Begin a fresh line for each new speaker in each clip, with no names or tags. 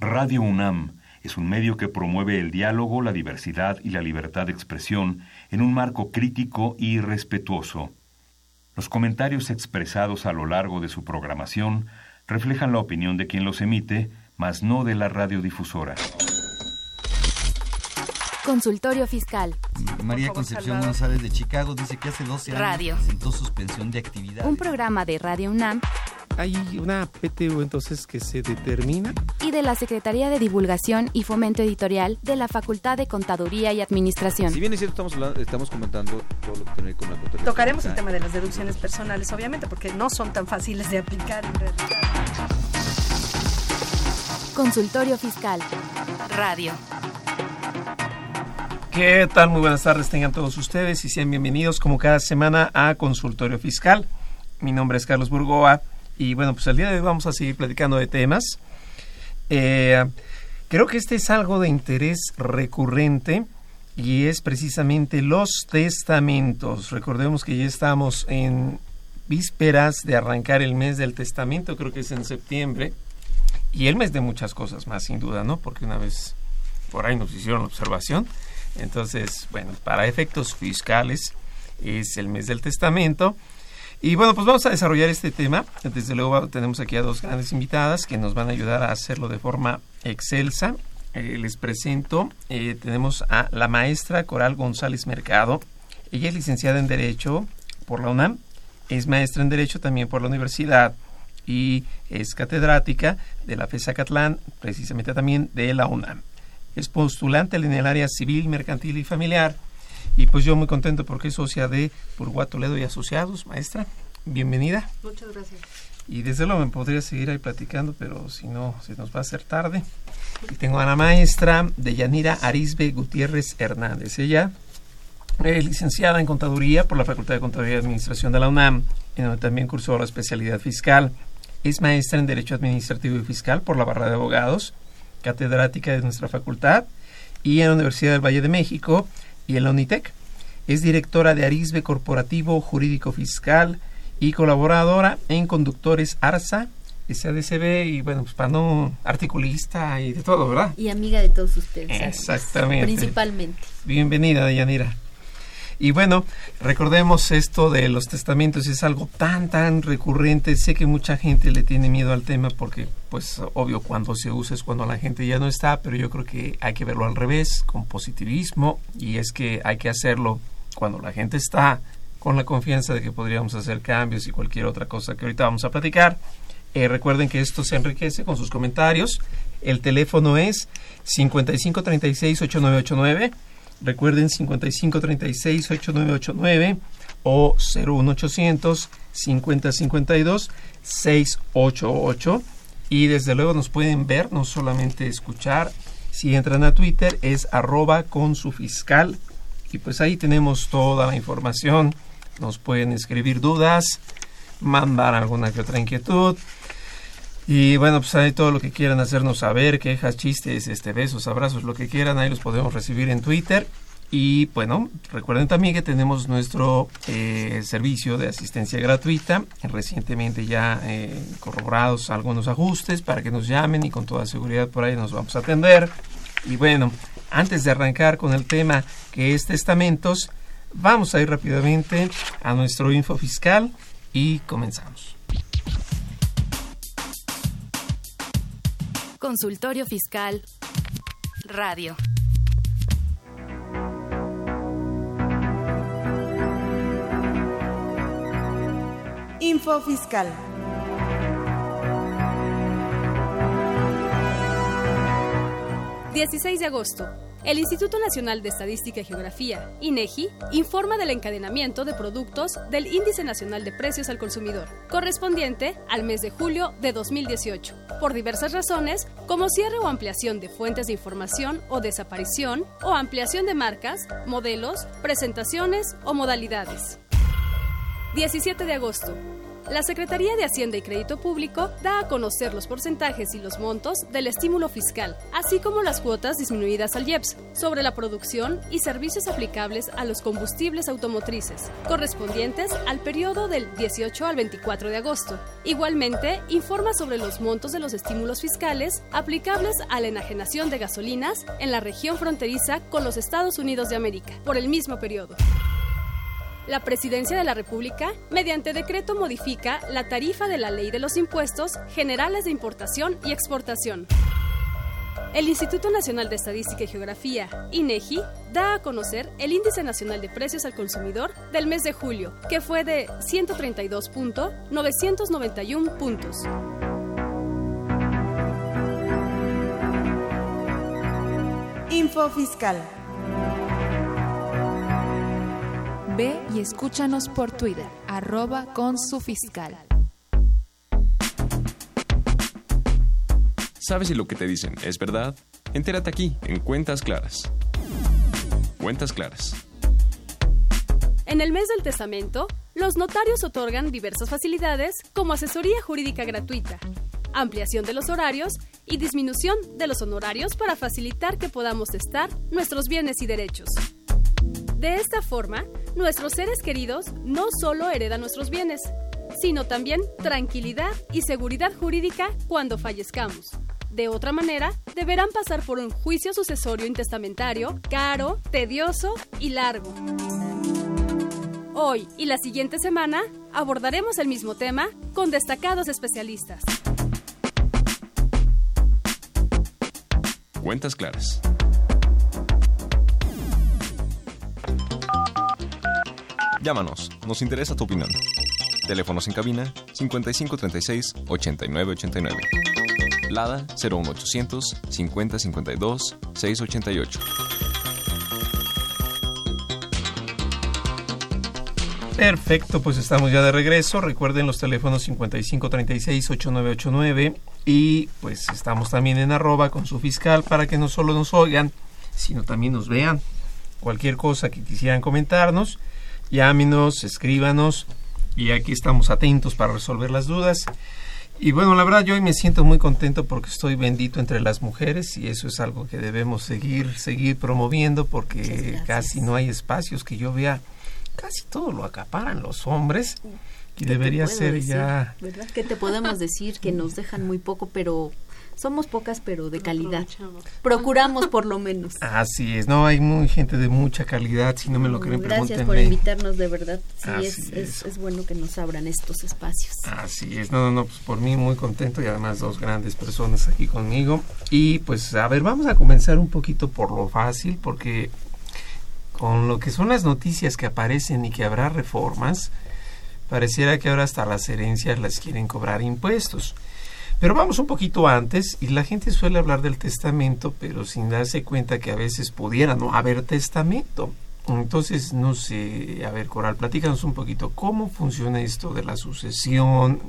Radio UNAM es un medio que promueve el diálogo, la diversidad y la libertad de expresión en un marco crítico y respetuoso. Los comentarios expresados a lo largo de su programación reflejan la opinión de quien los emite, mas no de la radiodifusora.
Consultorio Fiscal.
María Concepción González de Chicago dice que hace 12 años
Radio.
presentó suspensión de actividad.
Un programa de Radio UNAM
Hay una PTU entonces que se determina.
y de la Secretaría de Divulgación y Fomento Editorial de la Facultad de Contaduría y Administración.
Si bien es cierto, estamos, hablando- estamos comentando todo lo que tiene que ver con la contabilidad.
Tocaremos el tema de las deducciones personales, obviamente, porque no son tan fáciles de aplicar en realidad.
Consultorio Fiscal. Radio.
¿Qué tal? Muy buenas tardes tengan todos ustedes y sean bienvenidos como cada semana a Consultorio Fiscal. Mi nombre es Carlos Burgoa y bueno, pues el día de hoy vamos a seguir platicando de temas. Eh, creo que este es algo de interés recurrente y es precisamente los testamentos. Recordemos que ya estamos en vísperas de arrancar el mes del testamento, creo que es en septiembre, y el mes de muchas cosas más, sin duda, ¿no? Porque una vez por ahí nos hicieron observación. Entonces, bueno, para efectos fiscales es el mes del testamento. Y bueno, pues vamos a desarrollar este tema. Desde luego tenemos aquí a dos grandes invitadas que nos van a ayudar a hacerlo de forma excelsa. Eh, les presento, eh, tenemos a la maestra Coral González Mercado. Ella es licenciada en Derecho por la UNAM, es maestra en Derecho también por la universidad y es catedrática de la FESA Catlán, precisamente también de la UNAM. Es postulante en el área civil, mercantil y familiar. Y pues yo muy contento porque es socia de Burguá Toledo y Asociados, maestra. Bienvenida.
Muchas gracias.
Y desde luego me podría seguir ahí platicando, pero si no, se nos va a hacer tarde. Y tengo a la maestra de Yanira Arisbe Gutiérrez Hernández. Ella es licenciada en Contaduría por la Facultad de Contaduría y Administración de la UNAM, en donde también cursó la especialidad fiscal. Es maestra en Derecho Administrativo y Fiscal por la Barra de Abogados, catedrática de nuestra facultad y en la Universidad del Valle de México y en la UNITEC. Es directora de Arisbe Corporativo Jurídico Fiscal y colaboradora en Conductores ARSA, SADCB y bueno, pues para no articulista y de todo, ¿verdad?
Y amiga de todos ustedes.
Exactamente.
Principalmente.
Bienvenida, Deyanira. Y bueno, recordemos esto de los testamentos, es algo tan, tan recurrente. Sé que mucha gente le tiene miedo al tema porque, pues, obvio, cuando se usa es cuando la gente ya no está, pero yo creo que hay que verlo al revés, con positivismo, y es que hay que hacerlo cuando la gente está con la confianza de que podríamos hacer cambios y cualquier otra cosa que ahorita vamos a platicar. Eh, recuerden que esto se enriquece con sus comentarios. El teléfono es 5536-8989. Recuerden 5536-8989 o 01800 5052 688. Y desde luego nos pueden ver, no solamente escuchar. Si entran a Twitter es arroba con su fiscal. Y pues ahí tenemos toda la información. Nos pueden escribir dudas, mandar alguna que otra inquietud. Y bueno, pues ahí todo lo que quieran hacernos saber, quejas, chistes, este, besos, abrazos, lo que quieran, ahí los podemos recibir en Twitter. Y bueno, recuerden también que tenemos nuestro eh, servicio de asistencia gratuita, recientemente ya eh, corroborados algunos ajustes para que nos llamen y con toda seguridad por ahí nos vamos a atender. Y bueno, antes de arrancar con el tema que es testamentos, vamos a ir rápidamente a nuestro info fiscal y comenzamos.
Consultorio Fiscal. Radio.
Info Fiscal.
...16 de agosto... El Instituto Nacional de Estadística y Geografía, INEGI, informa del encadenamiento de productos del Índice Nacional de Precios al Consumidor, correspondiente al mes de julio de 2018, por diversas razones, como cierre o ampliación de fuentes de información o desaparición, o ampliación de marcas, modelos, presentaciones o modalidades. 17 de agosto. La Secretaría de Hacienda y Crédito Público da a conocer los porcentajes y los montos del estímulo fiscal, así como las cuotas disminuidas al IEPS, sobre la producción y servicios aplicables a los combustibles automotrices, correspondientes al periodo del 18 al 24 de agosto. Igualmente, informa sobre los montos de los estímulos fiscales aplicables a la enajenación de gasolinas en la región fronteriza con los Estados Unidos de América, por el mismo periodo la Presidencia de la República, mediante decreto, modifica la tarifa de la Ley de los Impuestos Generales de Importación y Exportación. El Instituto Nacional de Estadística y Geografía, INEGI, da a conocer el Índice Nacional de Precios al Consumidor del mes de julio, que fue de 132.991 puntos.
Info Fiscal.
Ve y escúchanos por Twitter, arroba con su fiscal.
¿Sabes si lo que te dicen es verdad? Entérate aquí, en Cuentas Claras. Cuentas Claras.
En el mes del testamento, los notarios otorgan diversas facilidades como asesoría jurídica gratuita, ampliación de los horarios y disminución de los honorarios para facilitar que podamos testar nuestros bienes y derechos. De esta forma, nuestros seres queridos no solo heredan nuestros bienes, sino también tranquilidad y seguridad jurídica cuando fallezcamos. De otra manera, deberán pasar por un juicio sucesorio intestamentario caro, tedioso y largo. Hoy y la siguiente semana abordaremos el mismo tema con destacados especialistas.
Cuentas claras. Llámanos, nos interesa tu opinión. Teléfonos en cabina 5536 8989. Lada 01800 5052 688.
Perfecto, pues estamos ya de regreso. Recuerden los teléfonos 5536-8989 y pues estamos también en arroba con su fiscal para que no solo nos oigan, sino también nos vean. Cualquier cosa que quisieran comentarnos, llámenos, escríbanos y aquí estamos atentos para resolver las dudas. Y bueno, la verdad yo hoy me siento muy contento porque estoy bendito entre las mujeres y eso es algo que debemos seguir, seguir promoviendo porque casi no hay espacios que yo vea, casi todo lo acaparan los hombres y debería ser ya...
¿Verdad? ¿Qué te podemos decir? Que nos dejan muy poco, pero somos pocas, pero de calidad. Procuramos por lo menos.
Así es, no, hay muy gente de mucha calidad, si no me lo creen,
Gracias por invitarnos, de verdad. Sí, es, es, es, bueno que nos abran estos espacios.
Así es, no, no, no, pues por mí muy contento y además dos grandes personas aquí conmigo. Y pues, a ver, vamos a comenzar un poquito por lo fácil, porque con lo que son las noticias que aparecen y que habrá reformas, pareciera que ahora hasta las herencias las quieren cobrar impuestos. Pero vamos un poquito antes y la gente suele hablar del testamento, pero sin darse cuenta que a veces pudiera no haber testamento. Entonces, no sé, a ver, Coral, platícanos un poquito cómo funciona esto de la sucesión,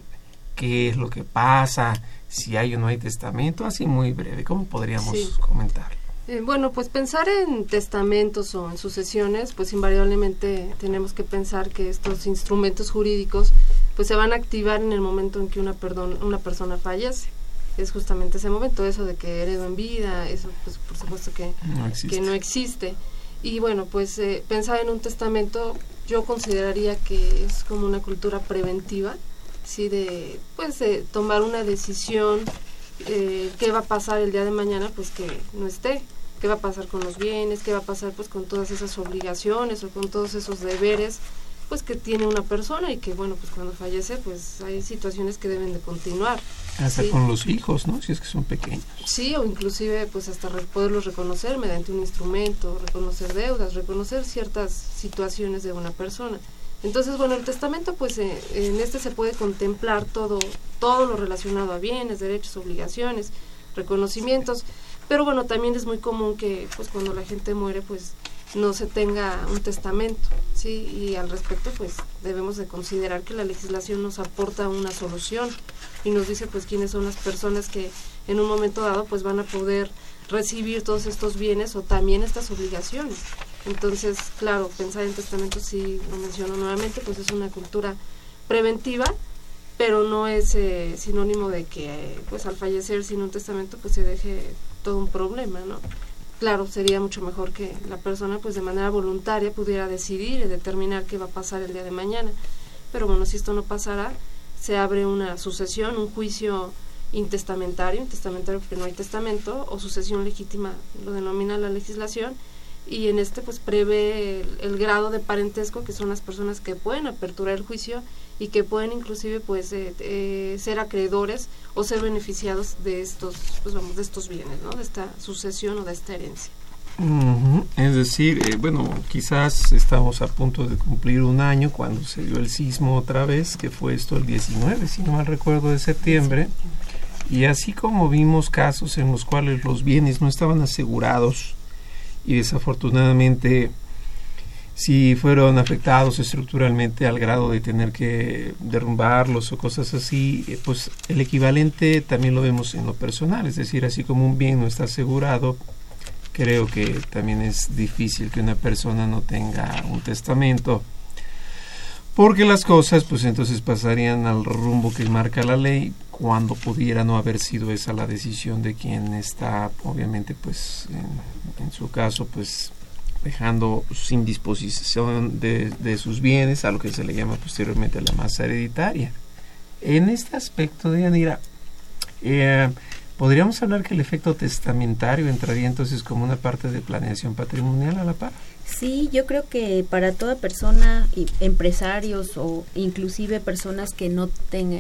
qué es lo que pasa, si hay o no hay testamento, así muy breve, ¿cómo podríamos comentar?
Eh, bueno, pues pensar en testamentos o en sucesiones, pues invariablemente tenemos que pensar que estos instrumentos jurídicos pues se van a activar en el momento en que una, perdón, una persona fallece. Es justamente ese momento, eso de que heredo en vida, eso pues por supuesto que no existe. Que no existe. Y bueno, pues eh, pensar en un testamento yo consideraría que es como una cultura preventiva, ¿sí? De, pues, de tomar una decisión, eh, qué va a pasar el día de mañana, pues que no esté, qué va a pasar con los bienes, qué va a pasar pues con todas esas obligaciones o con todos esos deberes pues que tiene una persona y que bueno pues cuando fallece pues hay situaciones que deben de continuar
hasta con los hijos no si es que son pequeños.
Sí o inclusive pues hasta poderlos reconocer mediante un instrumento reconocer deudas reconocer ciertas situaciones de una persona. Entonces bueno el testamento pues eh, en este se puede contemplar todo todo lo relacionado a bienes derechos obligaciones reconocimientos pero bueno también es muy común que pues cuando la gente muere pues no se tenga un testamento, ¿sí? Y al respecto, pues debemos de considerar que la legislación nos aporta una solución y nos dice, pues, quiénes son las personas que en un momento dado, pues, van a poder recibir todos estos bienes o también estas obligaciones. Entonces, claro, pensar en testamento, si lo menciono nuevamente, pues es una cultura preventiva pero no es eh, sinónimo de que pues al fallecer sin un testamento pues se deje todo un problema, ¿no? Claro, sería mucho mejor que la persona pues de manera voluntaria pudiera decidir y determinar qué va a pasar el día de mañana. Pero bueno, si esto no pasará, se abre una sucesión, un juicio intestamentario, intestamentario porque no hay testamento, o sucesión legítima, lo denomina la legislación, y en este pues prevé el, grado de parentesco que son las personas que pueden aperturar el juicio y que pueden inclusive pues eh, eh, ser acreedores o ser beneficiados de estos pues vamos de estos bienes no de esta sucesión o de esta herencia.
Es decir eh, bueno quizás estamos a punto de cumplir un año cuando se dio el sismo otra vez que fue esto el 19 si no mal recuerdo de septiembre. Y así como vimos casos en los cuales los bienes no estaban asegurados y desafortunadamente si fueron afectados estructuralmente al grado de tener que derrumbarlos o cosas así, eh, pues el equivalente también lo vemos en lo personal, es decir, así como un bien no está asegurado, creo que también es difícil que una persona no tenga un testamento, porque las cosas pues entonces pasarían al rumbo que marca la ley cuando pudiera no haber sido esa la decisión de quien está obviamente pues en, su caso pues dejando sin disposición de, sus bienes a lo que se le llama posteriormente la masa hereditaria. En este aspecto, de Yanira, eh, ¿podríamos hablar que el efecto testamentario entraría entonces como una parte de planeación patrimonial a la par?
Sí, yo creo que para toda persona, empresarios o inclusive personas que no,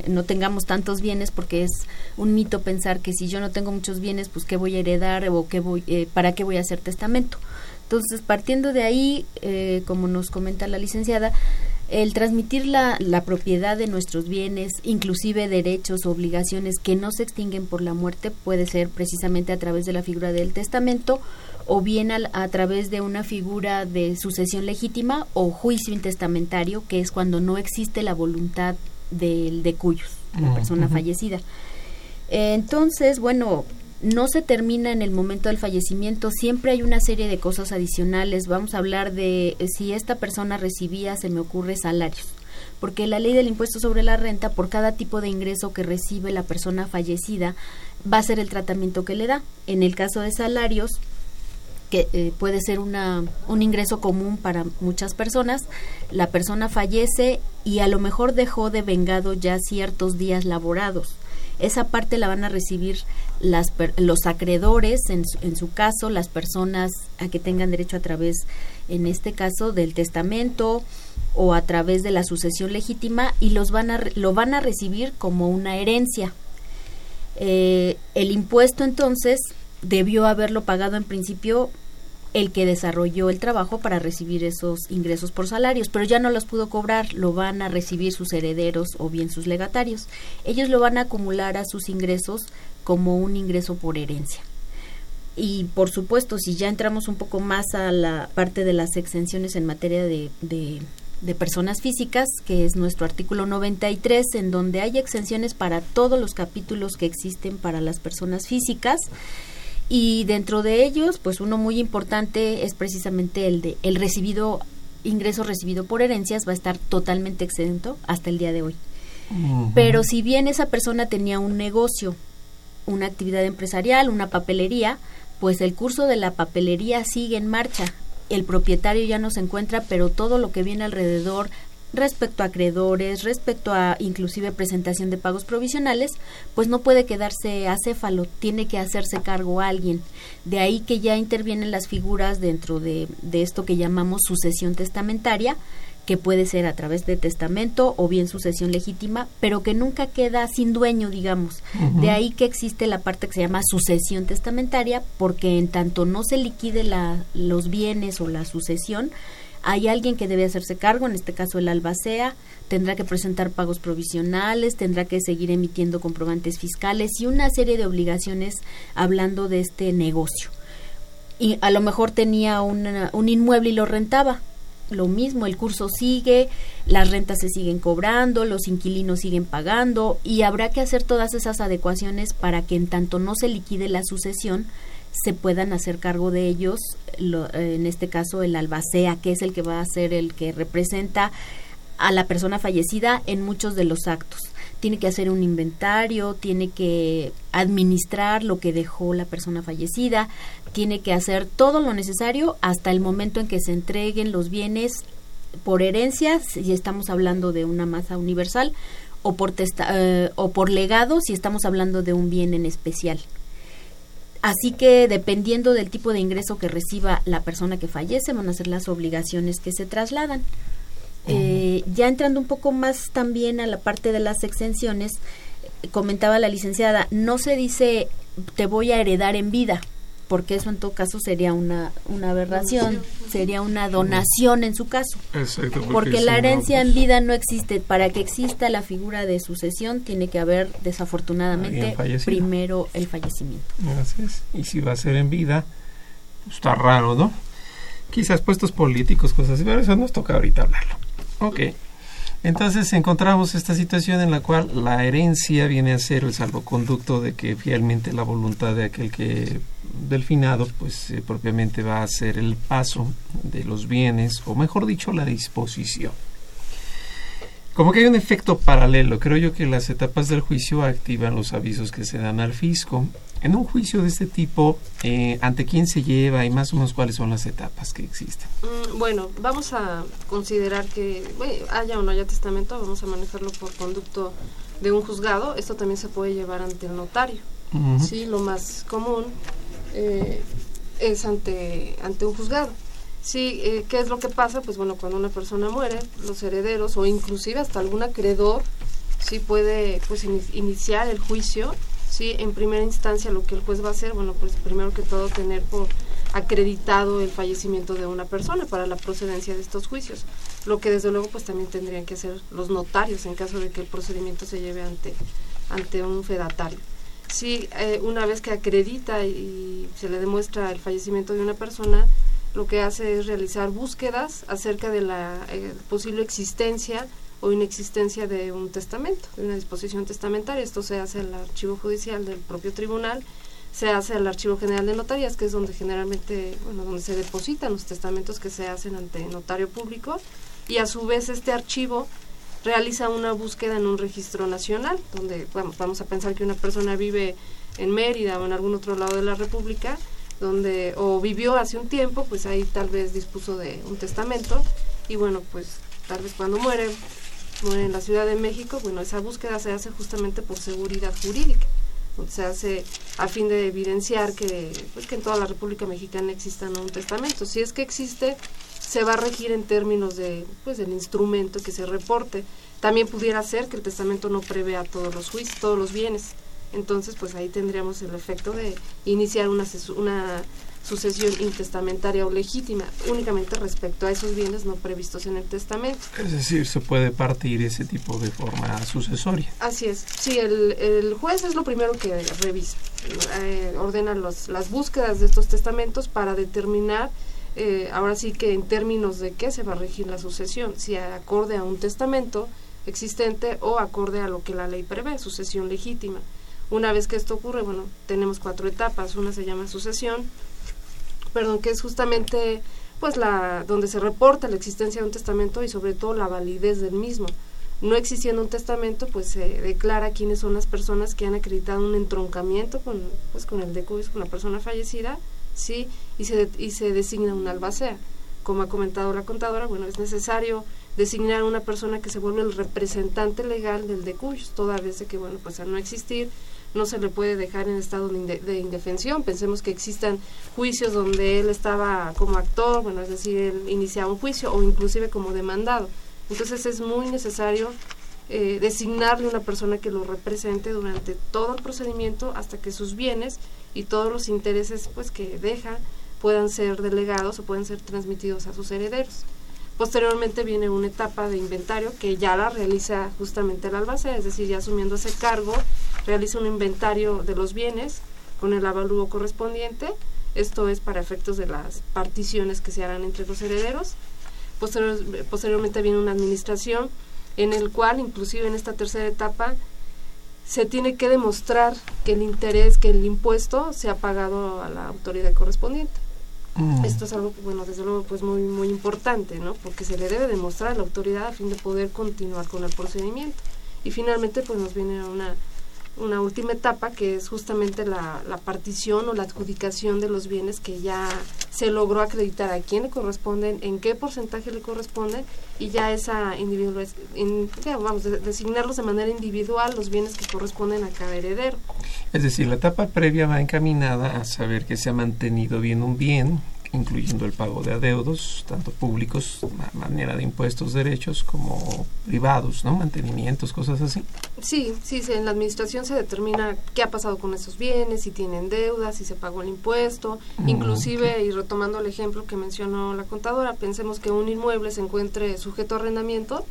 no tengamos tantos bienes, porque es un mito pensar que si yo no tengo muchos bienes, pues qué voy a heredar o qué voy, eh, para qué voy a hacer testamento. Entonces, partiendo de ahí, eh, como nos comenta la licenciada, el transmitir la, la, propiedad de nuestros bienes, inclusive derechos o obligaciones que no se extinguen por la muerte, puede ser precisamente a través de la figura del testamento o bien a, través de una figura de sucesión legítima o juicio intestamentario, que es cuando no existe la voluntad del de cuyos, la persona fallecida. entonces, bueno, no se termina en el momento del fallecimiento, siempre hay una serie de cosas adicionales. Vamos a hablar de eh, si esta persona recibía, se me ocurre, salarios. Porque la ley del impuesto sobre la renta, por cada tipo de ingreso que recibe la persona fallecida, va a ser el tratamiento que le da. En el caso de salarios, que eh, puede ser una, un ingreso común para muchas personas, la persona fallece y a lo mejor dejó de vengado ya ciertos días laborados esa parte la van a recibir las, los acreedores, en, en su caso, las personas a que tengan derecho a través, en este caso, del testamento o a través de la sucesión legítima y los van a, lo van a recibir como una herencia. Eh, el impuesto entonces debió haberlo pagado en principio el que desarrolló el trabajo para recibir esos ingresos por salarios, pero ya no los pudo cobrar, lo van a recibir sus herederos o bien sus legatarios. Ellos lo van a acumular a sus ingresos como un ingreso por herencia. Y por supuesto, si ya entramos un poco más a la parte de las exenciones en materia de, de, de personas físicas, que es nuestro artículo 93, en donde hay exenciones para todos los capítulos que existen para las personas físicas, y dentro de ellos, pues uno muy importante es precisamente el de el recibido ingreso recibido por herencias va a estar totalmente exento hasta el día de hoy. Pero si bien esa persona tenía un negocio, una actividad empresarial, una papelería, pues el curso de la papelería sigue en marcha. El propietario ya no se encuentra, pero todo lo que viene alrededor, respecto a acreedores, respecto a inclusive presentación de pagos provisionales, pues no puede quedarse acéfalo, tiene que hacerse cargo alguien. De ahí que ya intervienen las figuras dentro de, de esto que llamamos sucesión testamentaria, que puede ser a través de testamento o bien sucesión legítima, pero que nunca queda sin dueño, digamos. De ahí que existe la parte que se llama sucesión testamentaria, porque en tanto no se liquide la, los bienes o la sucesión, hay alguien que debe hacerse cargo, en este caso el albacea, tendrá que presentar pagos provisionales, tendrá que seguir emitiendo comprobantes fiscales y una serie de obligaciones hablando de este negocio. Y a lo mejor tenía un inmueble y lo rentaba. Lo mismo, el curso sigue, las rentas se siguen cobrando, los inquilinos siguen pagando y habrá que hacer todas esas adecuaciones para que en tanto no se liquide la sucesión, se puedan hacer cargo de ellos, en este caso el albacea, que es el que va a ser el que representa a la persona fallecida en muchos de los actos. Tiene que hacer un inventario, tiene que administrar lo que dejó la persona fallecida, tiene que hacer todo lo necesario hasta el momento en que se entreguen los bienes por herencia, si estamos hablando de una masa universal, o por, eh, o por legado, si estamos hablando de un bien en especial. Así que dependiendo del tipo de ingreso que reciba la persona que fallece, van a ser las obligaciones que se trasladan. Eh, ya entrando un poco más también a la parte de las exenciones, comentaba la licenciada, no se dice te voy a heredar en vida, porque eso en todo caso sería una, una aberración, sería una donación en su caso. porque, la herencia en vida no existe. Para que exista la figura de sucesión tiene que haber desafortunadamente primero el fallecimiento.
Gracias. Y si va a ser en vida, pues está raro, ¿no? Quizás puestos políticos, cosas así, pero eso nos toca ahorita hablarlo. Ok. Entonces encontramos esta situación en la cual la herencia viene a ser el salvoconducto de que fielmente la voluntad de aquel que del finado pues eh, propiamente va a ser el paso de los bienes o mejor dicho la disposición. Como que hay un efecto paralelo, creo yo que las etapas del juicio activan los avisos que se dan al fisco en un juicio de este tipo, eh, ¿ante quién se lleva y más o menos cuáles son las etapas que existen?
Mm, bueno, vamos a considerar que haya o no haya testamento, vamos a manejarlo por conducto de un juzgado. Esto también se puede llevar ante el notario. Sí, lo más común eh, es ante, ante un juzgado. Sí, eh, ¿qué es lo que pasa? Pues bueno, cuando una persona muere, los herederos o inclusive hasta algún acreedor sí puede pues iniciar el juicio ¿sí? En primera instancia lo que el juez va a hacer, bueno, pues primero que todo tener por acreditado el fallecimiento de una persona para la procedencia de estos juicios, lo que desde luego pues también tendrían que hacer los notarios en caso de que el procedimiento se lleve ante, ante un fedatario. Sí, eh, una vez que acredita y se le demuestra el fallecimiento de una persona, lo que hace es realizar búsquedas acerca de la eh, posible existencia o inexistencia de un testamento, de una disposición testamentaria. Esto se hace al archivo judicial del propio tribunal, se hace al archivo general de notarías, que es donde generalmente, bueno, donde se depositan los testamentos que se hacen ante notario público, y a su vez este archivo realiza una búsqueda en un registro nacional, donde bueno, vamos a pensar que una persona vive en Mérida o en algún otro lado de la República, donde o vivió hace un tiempo, pues ahí tal vez dispuso de un testamento y bueno, pues tal vez cuando muere en la Ciudad de México, bueno, esa búsqueda se hace justamente por seguridad jurídica, se hace a fin de evidenciar que, pues, que en toda la República Mexicana exista un testamento. Si es que existe, se va a regir en términos de, pues, del instrumento que se reporte. También pudiera ser que el testamento no prevea todos los juicios, todos los bienes. Entonces, pues ahí tendríamos el efecto de iniciar una, una sucesión intestamentaria o legítima únicamente respecto a esos bienes no previstos en el testamento.
Es decir, se puede partir ese tipo de forma sucesoria.
Así es. Sí, el, el juez es lo primero que revisa. Eh, ordena los, las búsquedas de estos testamentos para determinar, eh, ahora sí que en términos de qué se va a regir la sucesión, si acorde a un testamento existente o acorde a lo que la ley prevé, sucesión legítima. Una vez que esto ocurre, bueno, tenemos cuatro etapas. Una se llama sucesión, perdón, que es justamente pues la donde se reporta la existencia de un testamento y sobre todo la validez del mismo. No existiendo un testamento, pues se declara quiénes son las personas que han acreditado un entroncamiento con pues con el DECUIS, con la persona fallecida, sí, y se y se designa un albacea. Como ha comentado la contadora, bueno, es necesario designar una persona que se vuelve el representante legal del DECUIS, toda vez de que bueno, pues al no existir no se le puede dejar en estado de, indefensión. Pensemos que existan juicios donde él estaba como actor, bueno, es decir, él iniciaba un juicio o inclusive como demandado. Entonces es muy necesario eh, designarle una persona que lo represente durante todo el procedimiento hasta que sus bienes y todos los intereses pues que deja puedan ser delegados o puedan ser transmitidos a sus herederos. Posteriormente viene una etapa de inventario que ya la realiza justamente el albacea, es decir, ya asumiendo ese cargo, realiza un inventario de los bienes con el avalúo correspondiente. Esto es para efectos de las particiones que se harán entre los herederos. posteriormente viene una administración en el cual, inclusive en esta tercera etapa, se tiene que demostrar que el interés, que el impuesto se ha pagado a la autoridad correspondiente. Mm. Esto es algo, bueno, desde luego, pues muy, muy importante, ¿no? Porque se le debe demostrar a la autoridad a fin de poder continuar con el procedimiento. y finalmente pues nos viene una una última etapa que es justamente la, la, partición o la adjudicación de los bienes que ya se logró acreditar a quién le corresponden, en qué porcentaje le corresponden y ya esa individual, vamos, designarlos de manera individual los bienes que corresponden a cada heredero.
Es decir, la etapa previa va encaminada a saber que se ha mantenido bien un bien, incluyendo el pago de adeudos, tanto públicos, manera de impuestos, derechos, como privados, ¿no? Mantenimientos, cosas así.
Sí, sí, en la administración se determina qué ha pasado con esos bienes, si tienen deudas, si se pagó el impuesto, mm, inclusive, y retomando el ejemplo que mencionó la contadora, pensemos que un inmueble se encuentre sujeto a arrendamiento,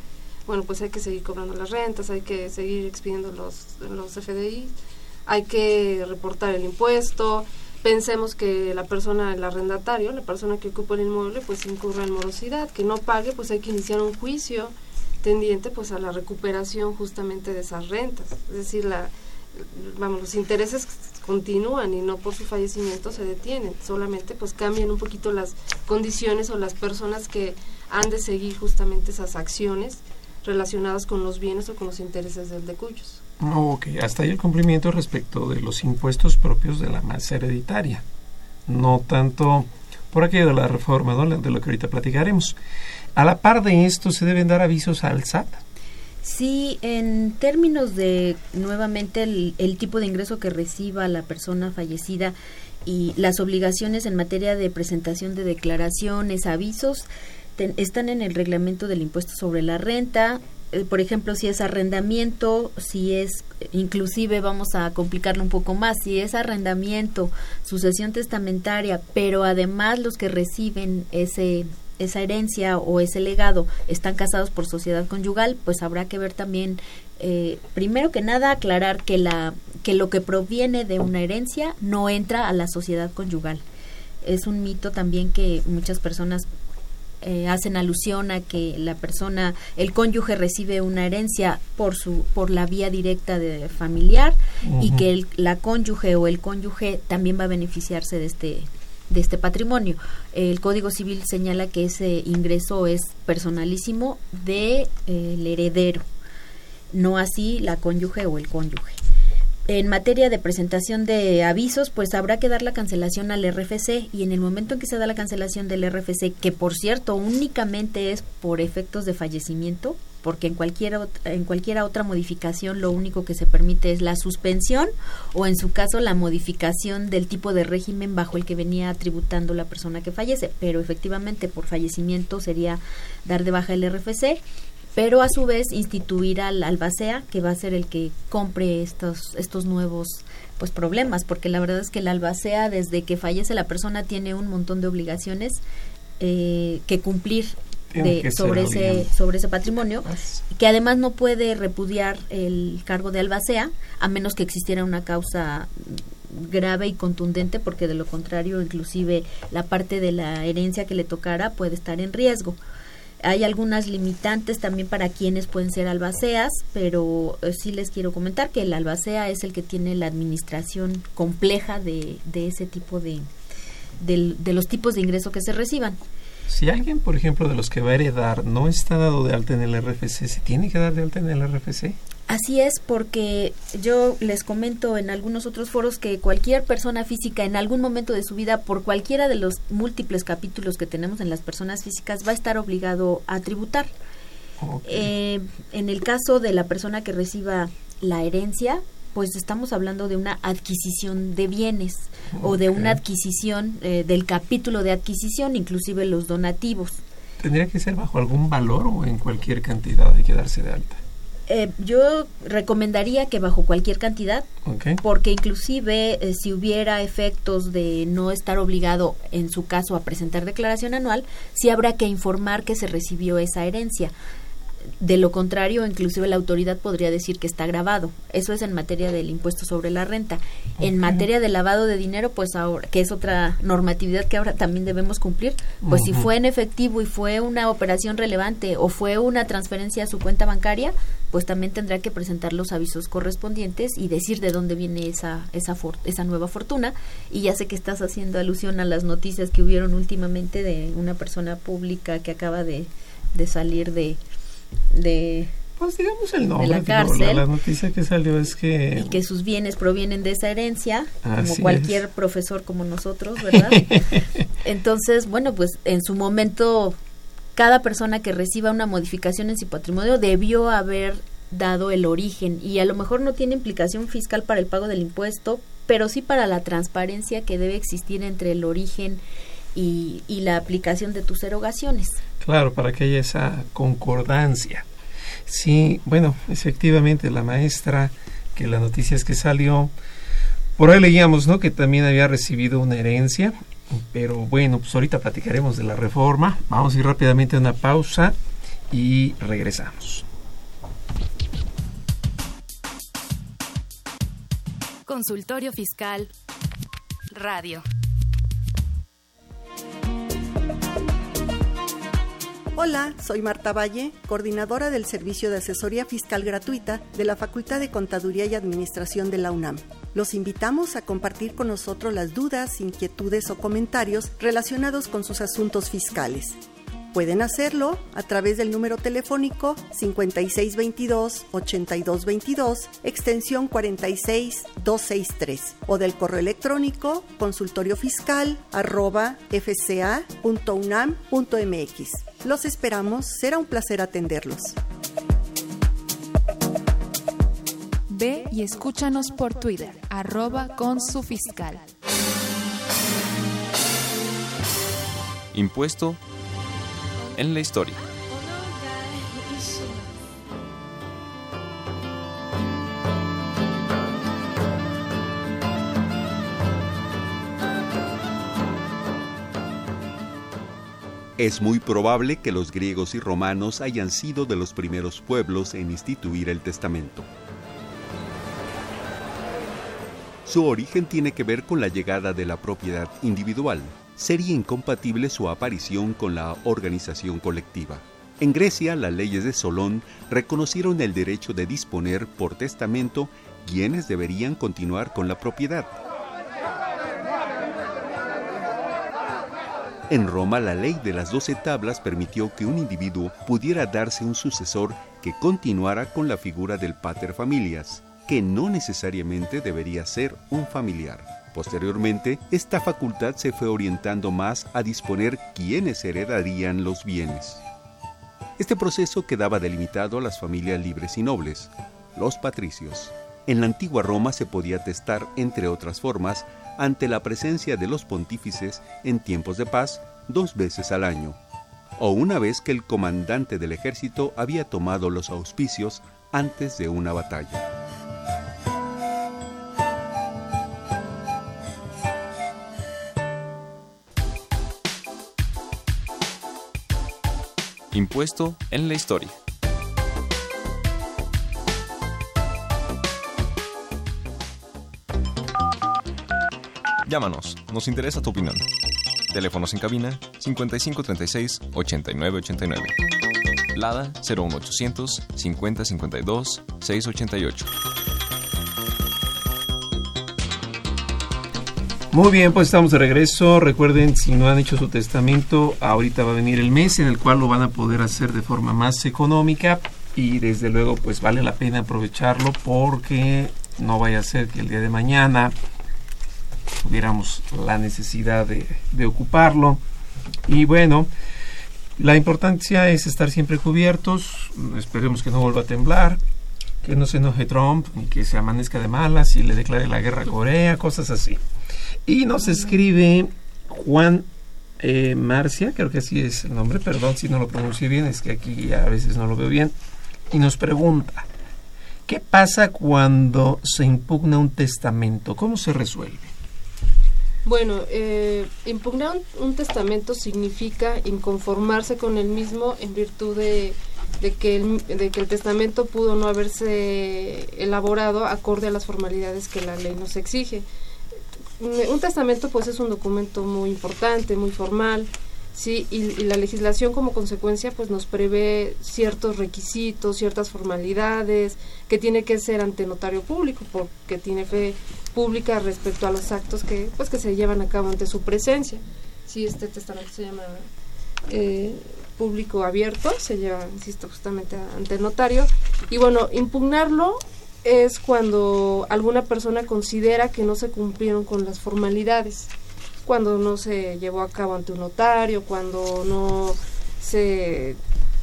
bueno, pues hay que seguir cobrando las rentas, hay que seguir expidiendo los, los FDI, hay que reportar el impuesto, pensemos que la persona, el arrendatario, la persona que ocupa el inmueble, pues incurra en morosidad, que no pague, pues hay que iniciar un juicio tendiente pues a la recuperación justamente de esas rentas. Es decir, la, vamos, los intereses continúan y no por su fallecimiento se detienen, solamente pues cambian un poquito las condiciones o las personas que han de seguir justamente esas acciones relacionadas con los bienes o con los intereses del de cuyos.
Ok, hasta ahí el cumplimiento respecto de los impuestos propios de la masa hereditaria. No tanto por aquello de la reforma, de lo que ahorita platicaremos. A la par de esto, ¿se deben dar avisos al SAT?
Sí, en términos de nuevamente el, tipo de ingreso que reciba la persona fallecida y las obligaciones en materia de presentación de declaraciones, avisos, están en el reglamento del impuesto sobre la renta, eh, por ejemplo, si es arrendamiento, si es, inclusive vamos a complicarlo un poco más, si es arrendamiento, sucesión testamentaria, pero además los que reciben ese esa herencia o ese legado están casados por sociedad conyugal, pues habrá que ver también, eh, primero que nada, aclarar que, la, que lo que proviene de una herencia no entra a la sociedad conyugal. Es un mito también que muchas personas eh, hacen alusión a que la persona, el cónyuge recibe una herencia por su, por la vía directa de familiar y que el, la cónyuge o el cónyuge también va a beneficiarse de este de este patrimonio. El Código Civil señala que ese ingreso es personalísimo del de, heredero, no así la cónyuge o el cónyuge. En materia de presentación de avisos, pues habrá que dar la cancelación al RFC y en el momento en que se da la cancelación del RFC, que por cierto únicamente es por efectos de fallecimiento, porque en cualquier, en cualquier otra modificación lo único que se permite es la suspensión o en su caso la modificación del tipo de régimen bajo el que venía tributando la persona que fallece, pero efectivamente por fallecimiento sería dar de baja el RFC pero a su vez instituir al albacea que va a ser el que compre estos estos nuevos pues problemas porque la verdad es que el albacea desde que fallece la persona tiene un montón de obligaciones eh, que cumplir sobre ese sobre ese patrimonio que además no puede repudiar el cargo de albacea a menos que existiera una causa grave y contundente porque de lo contrario inclusive la parte de la herencia que le tocara puede estar en riesgo hay algunas limitantes también para quienes pueden ser albaceas, pero eh, sí les quiero comentar que el albacea es el que tiene la administración compleja de, de ese tipo de, de los tipos de ingreso que se reciban.
Si alguien, por ejemplo, de los que va a heredar no está dado de alta en el RFC, ¿se tiene que dar de alta en el RFC?
Así es, porque yo les comento en algunos otros foros que cualquier persona física en algún momento de su vida, por cualquiera de los múltiples capítulos que tenemos en las personas físicas, va a estar obligado a tributar. Eh, en el caso de la persona que reciba la herencia, pues estamos hablando de una adquisición de bienes o de una adquisición eh, del capítulo de adquisición, inclusive los donativos.
¿Tendría que ser bajo algún valor o en cualquier cantidad de quedarse de alta?
Eh, yo recomendaría que bajo cualquier cantidad, porque inclusive eh, si hubiera efectos de no estar obligado en su caso a presentar declaración anual, sí habrá que informar que se recibió esa herencia. De lo contrario, inclusive la autoridad podría decir que está grabado. Eso es en materia del impuesto sobre la renta. En materia de lavado de dinero, pues ahora, que es otra normatividad que ahora también debemos cumplir, pues si fue en efectivo y fue una operación relevante o fue una transferencia a su cuenta bancaria, pues también tendrá que presentar los avisos correspondientes y decir de dónde viene esa esa esa nueva fortuna y ya sé que estás haciendo alusión a las noticias que hubieron últimamente de una persona pública que acaba de, de salir de de
pues digamos el nombre.
de la cárcel.
la, noticia que salió es que...
Y que sus bienes provienen de esa herencia, como cualquier
es.
profesor como nosotros, ¿verdad? Entonces, bueno, pues en su momento, cada persona que reciba una modificación en su patrimonio debió haber dado el origen y a lo mejor no tiene implicación fiscal para el pago del impuesto, pero sí para la transparencia que debe existir entre el origen y, y la aplicación de tus erogaciones.
Claro, para que haya esa concordancia. Sí, bueno, efectivamente la maestra, que la noticia es que salió, por ahí leíamos, ¿no? Que también había recibido una herencia, pero bueno, pues ahorita platicaremos de la reforma. Vamos a ir rápidamente a una pausa y regresamos.
Consultorio Fiscal Radio.
Hola, soy Marta Valle, coordinadora del Servicio de Asesoría Fiscal Gratuita de la Facultad de Contaduría y Administración de la UNAM. Los invitamos a compartir con nosotros las dudas, inquietudes o comentarios relacionados con sus asuntos fiscales. Pueden hacerlo a través del número telefónico 5622-8222, extensión 46263, o del correo electrónico consultoriofiscal.fca.unam.mx. Los esperamos, será un placer atenderlos.
Ve y escúchanos por Twitter, arroba con su fiscal.
Impuesto en la historia.
Es muy probable que los griegos y romanos hayan sido de los primeros pueblos en instituir el testamento. Su origen tiene que ver con la llegada de la propiedad individual. Sería incompatible su aparición con la organización colectiva. En Grecia, las leyes de Solón reconocieron el derecho de disponer por testamento quienes deberían continuar con la propiedad. En Roma, la ley de las doce tablas permitió que un individuo pudiera darse un sucesor que continuara con la figura del pater familias, que no necesariamente debería ser un familiar. Posteriormente, esta facultad se fue orientando más a disponer quiénes heredarían los bienes. Este proceso quedaba delimitado a las familias libres y nobles, los patricios. En la antigua Roma se podía testar, entre otras formas, ante la presencia de los pontífices en tiempos de paz dos veces al año, o una vez que el comandante del ejército había tomado los auspicios antes de una batalla.
Impuesto en la historia. Llámanos, nos interesa tu opinión. Teléfonos en cabina 5536 8989. Lada 01800 5052 688.
Muy bien, pues estamos de regreso. Recuerden, si no han hecho su testamento, ahorita va a venir el mes en el cual lo van a poder hacer de forma más económica y desde luego pues vale la pena aprovecharlo porque no vaya a ser que el día de mañana tuviéramos la necesidad de, ocuparlo. Y bueno, la importancia es estar siempre cubiertos. Esperemos que no vuelva a temblar, que no se enoje Trump, ni que se amanezca de malas y le declare la guerra a Corea, cosas así. Y nos escribe Juan eh, Marcia, creo que así es el nombre, perdón si no lo pronuncio bien, es que aquí a veces no lo veo bien, y nos pregunta, ¿qué pasa cuando se impugna un testamento? ¿Cómo se resuelve?
Bueno, eh, impugnar un, un, testamento significa inconformarse con el mismo en virtud de, que el, de que el testamento pudo no haberse elaborado acorde a las formalidades que la ley nos exige. Un testamento pues es un documento muy importante, muy formal, sí, y, la legislación como consecuencia pues nos prevé ciertos requisitos, ciertas formalidades que tiene que ser ante notario público porque tiene fe pública respecto a los actos que pues que se llevan a cabo ante su presencia. Sí, este testamento se llama eh, público abierto, se lleva, insisto, justamente ante notario. Y bueno, impugnarlo es cuando alguna persona considera que no se cumplieron con las formalidades, cuando no se llevó a cabo ante un notario, cuando no se,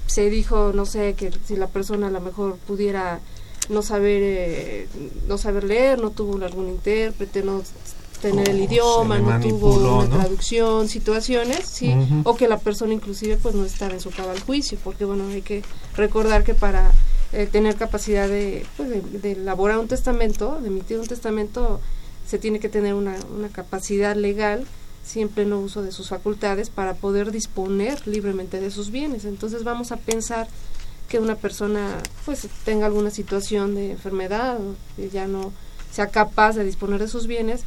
se dijo, no sé, que si la persona a lo mejor pudiera no saber eh, no saber leer, no tuvo algún intérprete, no tener el idioma, no tuvo una traducción, situaciones, sí, o que la persona inclusive pues no estaba en su cabal juicio, porque bueno, hay que recordar que para eh, tener capacidad pues, de, de, elaborar un testamento, de emitir un testamento, se tiene que tener una, una capacidad legal siempre no uso de sus facultades para poder disponer libremente de sus bienes. Entonces vamos a pensar que una persona pues tenga alguna situación de enfermedad que ya no sea capaz de disponer de sus bienes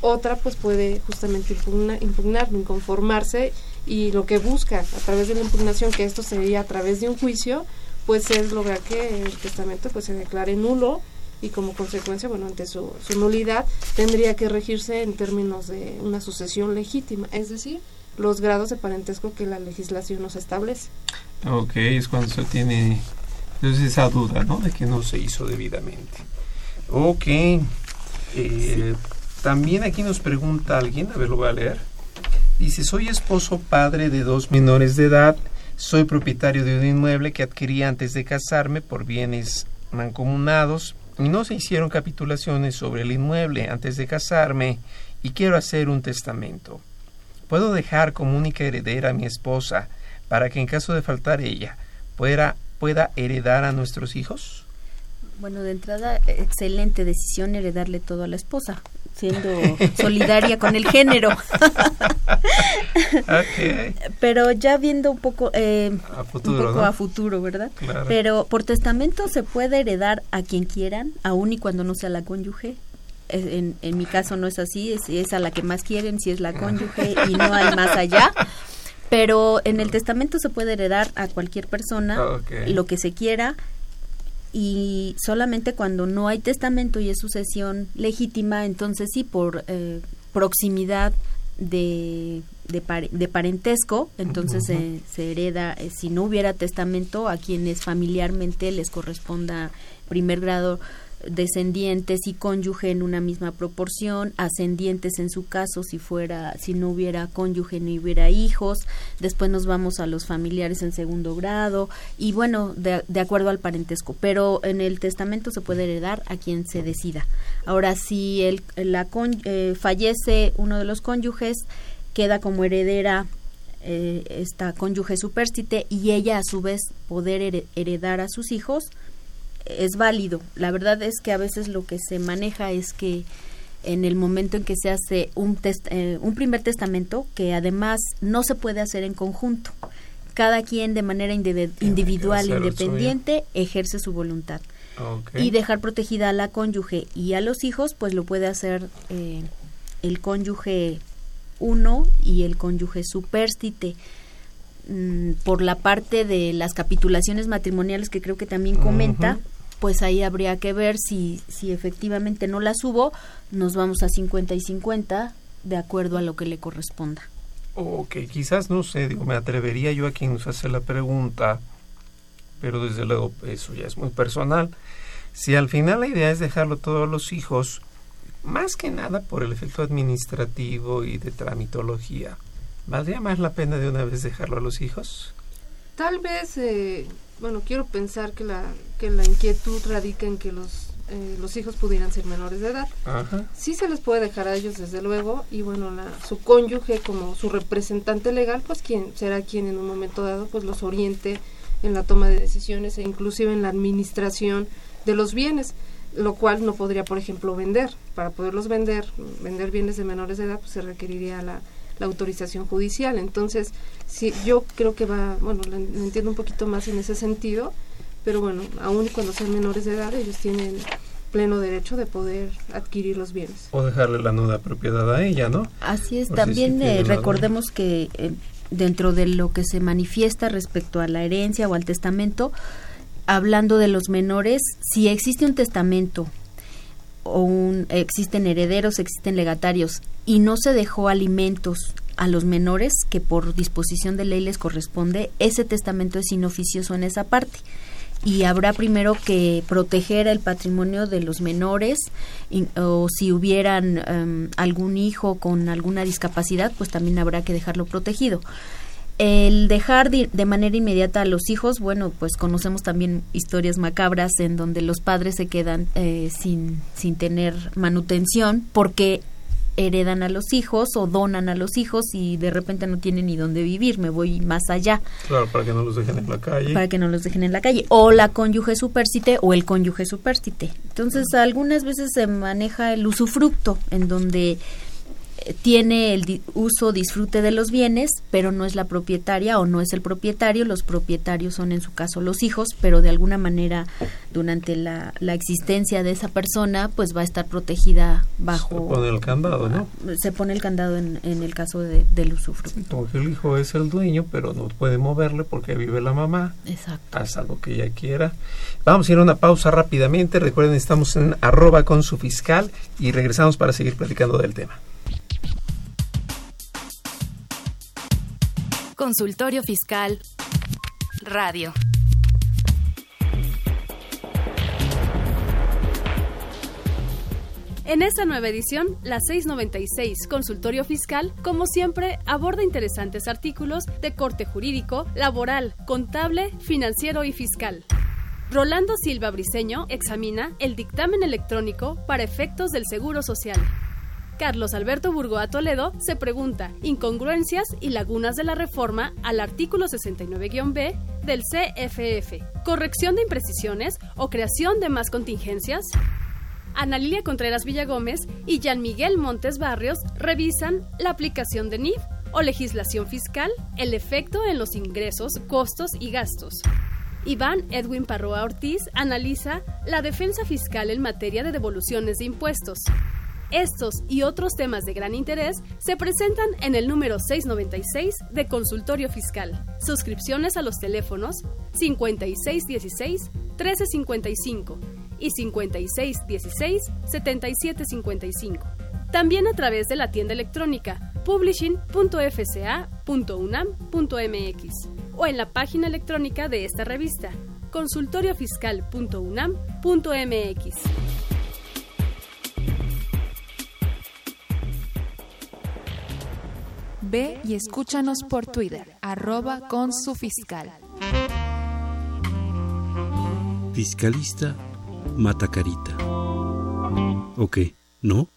otra pues puede justamente impugnar, inconformarse y lo que busca a través de la impugnación, que esto sería a través de un juicio, pues es lograr que el testamento pues se declare nulo y como consecuencia, bueno, ante su, su nulidad tendría que regirse en términos de una sucesión legítima, es decir, los grados de parentesco que la legislación nos establece.
Ok, es cuando se tiene entonces esa duda, ¿no? De que no se hizo debidamente. Ok. Eh, también aquí nos pregunta alguien, a ver, lo voy a leer. Dice, soy esposo padre de dos menores de edad, soy propietario de un inmueble que adquirí antes de casarme por bienes mancomunados y no se hicieron capitulaciones sobre el inmueble antes de casarme y quiero hacer un testamento. ¿Puedo dejar como única heredera a mi esposa para que en caso de faltar ella pueda, pueda heredar a nuestros hijos?
Bueno, de entrada, excelente decisión heredarle todo a la esposa siendo solidaria con el género. Pero ya viendo un poco, eh, a futuro, un poco a futuro, ¿verdad? Pero por testamento se puede heredar a quien quieran, aun y cuando no sea la cónyuge. En, en mi caso no es así, es, es a la que más quieren, si es la cónyuge y no hay más allá. Pero en el testamento se puede heredar a cualquier persona lo que se quiera y solamente cuando no hay testamento y es sucesión legítima, entonces sí, por eh, proximidad de, de, parentesco, entonces se hereda, eh, si no hubiera testamento, a quienes familiarmente les corresponda primer grado descendientes y cónyuge en una misma proporción, ascendientes en su caso si fuera, si no hubiera cónyuge ni hubiera hijos, después nos vamos a los familiares en segundo grado. Y bueno, de, acuerdo al parentesco, pero en el testamento se puede heredar a quien se decida. Ahora, si el, la eh, fallece uno de los cónyuges, queda como heredera eh, esta cónyuge superstite y ella a su vez poder heredar a sus hijos, es válido. La verdad es que a veces lo que se maneja es que en el momento en que se hace un, eh, un primer testamento, que además no se puede hacer en conjunto, cada quien de manera individual, independiente, ejerce su voluntad. Y dejar protegida a la cónyuge y a los hijos, pues lo puede hacer eh, el cónyuge uno y el cónyuge superstite. Mm, por la parte de las capitulaciones matrimoniales que creo que también comenta, pues ahí habría que ver si, si efectivamente no las hubo, nos vamos a 50 y 50 de acuerdo a lo que le corresponda.
Ok, quizás no sé, digo, me atrevería yo a quien nos hace la pregunta, pero desde luego eso ya es muy personal. Si al final la idea es dejarlo todo a los hijos, más que nada por el efecto administrativo y de tramitología, ¿Valdría más la pena de una vez dejarlo a los hijos?
Tal vez, eh, bueno, quiero pensar que la, que la inquietud radica en que los, eh, los hijos pudieran ser menores de edad. Ajá. Sí se les puede dejar a ellos, desde luego, y bueno, la, su cónyuge como su representante legal, pues quien será quien en un momento dado pues los oriente en la toma de decisiones e inclusive en la administración de los bienes lo cual no podría, por ejemplo, vender. Para poderlos vender, vender bienes de menores de edad, pues se requeriría la, la autorización judicial. Entonces, sí, yo creo que va, bueno, lo entiendo un poquito más en ese sentido, pero bueno, aún cuando sean menores de edad, ellos tienen pleno derecho de poder adquirir los bienes.
O dejarle la nuda propiedad a ella, ¿no?
Así es, también eh, recordemos que eh, dentro de lo que se manifiesta respecto a la herencia o al testamento, hablando de los menores, si existe un testamento o un, existen herederos, existen legatarios y no se dejó alimentos a los menores que por disposición de ley les corresponde, ese testamento es inoficioso en esa parte y habrá primero que proteger el patrimonio de los menores o si hubieran em, algún hijo con alguna discapacidad, pues también habrá que dejarlo protegido. El dejar de, manera inmediata a los hijos, bueno, pues conocemos también historias macabras en donde los padres se quedan eh, sin, sin tener manutención porque heredan a los hijos o donan a los hijos y de repente no tienen ni dónde vivir, me voy más allá.
Claro, para que no los dejen en la calle.
Para que no los dejen en la calle. O la cónyuge supérsite o el cónyuge supérsite. Entonces, algunas veces se maneja el usufructo, en donde tiene el uso, disfrute de los bienes, pero no es la propietaria o no es el propietario. Los propietarios son en su caso los hijos, pero de alguna manera durante la, la existencia de esa persona, pues va a estar protegida bajo...
Se pone el candado, ¿no?
Se pone el candado en, en el caso de, del usufructo.
como que el hijo es el dueño, pero no puede moverle porque vive la mamá.
Exacto.
Hasta lo que ella quiera. Vamos a ir a una pausa rápidamente. Recuerden, estamos en arroba con su fiscal y regresamos para seguir platicando del tema.
Consultorio Fiscal Radio.
En esta nueva edición, la 696 Consultorio Fiscal, como siempre, aborda interesantes artículos de corte jurídico, laboral, contable, financiero y fiscal. Rolando Silva Briceño examina el dictamen electrónico para efectos del Seguro Social. Carlos Alberto Burgoa Toledo se pregunta incongruencias y lagunas de la reforma al artículo 69-B del CFF, corrección de imprecisiones o creación de más contingencias. Ana Lilia Contreras Villagómez y Jean Miguel Montes Barrios revisan la aplicación de NIF o legislación fiscal, el efecto en los ingresos, costos y gastos. Iván Edwin Parroa Ortiz analiza la defensa fiscal en materia de devoluciones de impuestos. Estos y otros temas de gran interés se presentan en el número 696 de Consultorio Fiscal. Suscripciones a los teléfonos 5616-1355 y 5616-7755. También a través de la tienda electrónica publishing.fca.unam.mx o en la página electrónica de esta revista consultoriofiscal.unam.mx.
Ve y escúchanos por Twitter, arroba con su fiscal.
Fiscalista Matacarita. ¿O qué? ¿No?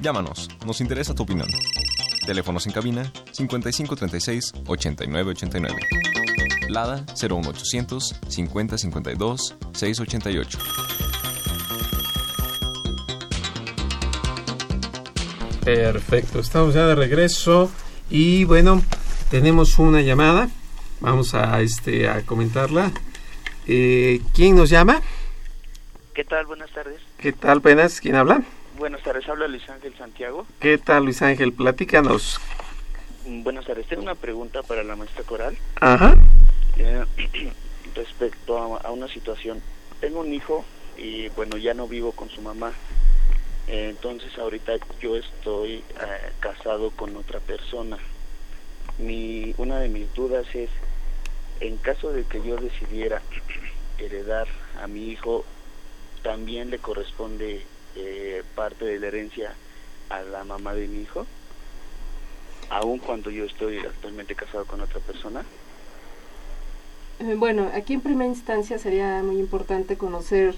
Llámanos, nos interesa tu opinión. Teléfonos en cabina 5536 8989. Lada 01800 5052 688.
Perfecto, estamos ya de regreso y bueno, tenemos una llamada. Vamos a este a comentarla. Eh, ¿Quién nos llama?
¿Qué tal? Buenas tardes.
¿Qué tal, Penas? ¿Quién habla?
Buenas tardes, habla Luis Ángel Santiago.
¿Qué tal, Luis Ángel? Platícanos.
Buenas tardes, tengo una pregunta para la maestra Coral.
Ajá.
Eh, respecto a, una situación. Tengo un hijo y bueno, ya no vivo con su mamá. Eh, entonces ahorita yo estoy eh, casado con otra persona. Mi, una de mis dudas es, en caso de que yo decidiera heredar a mi hijo, ¿también le corresponde parte de la herencia a la mamá de mi hijo? Aun cuando yo estoy actualmente casado con otra persona.
Eh, bueno, aquí en primera instancia sería muy importante conocer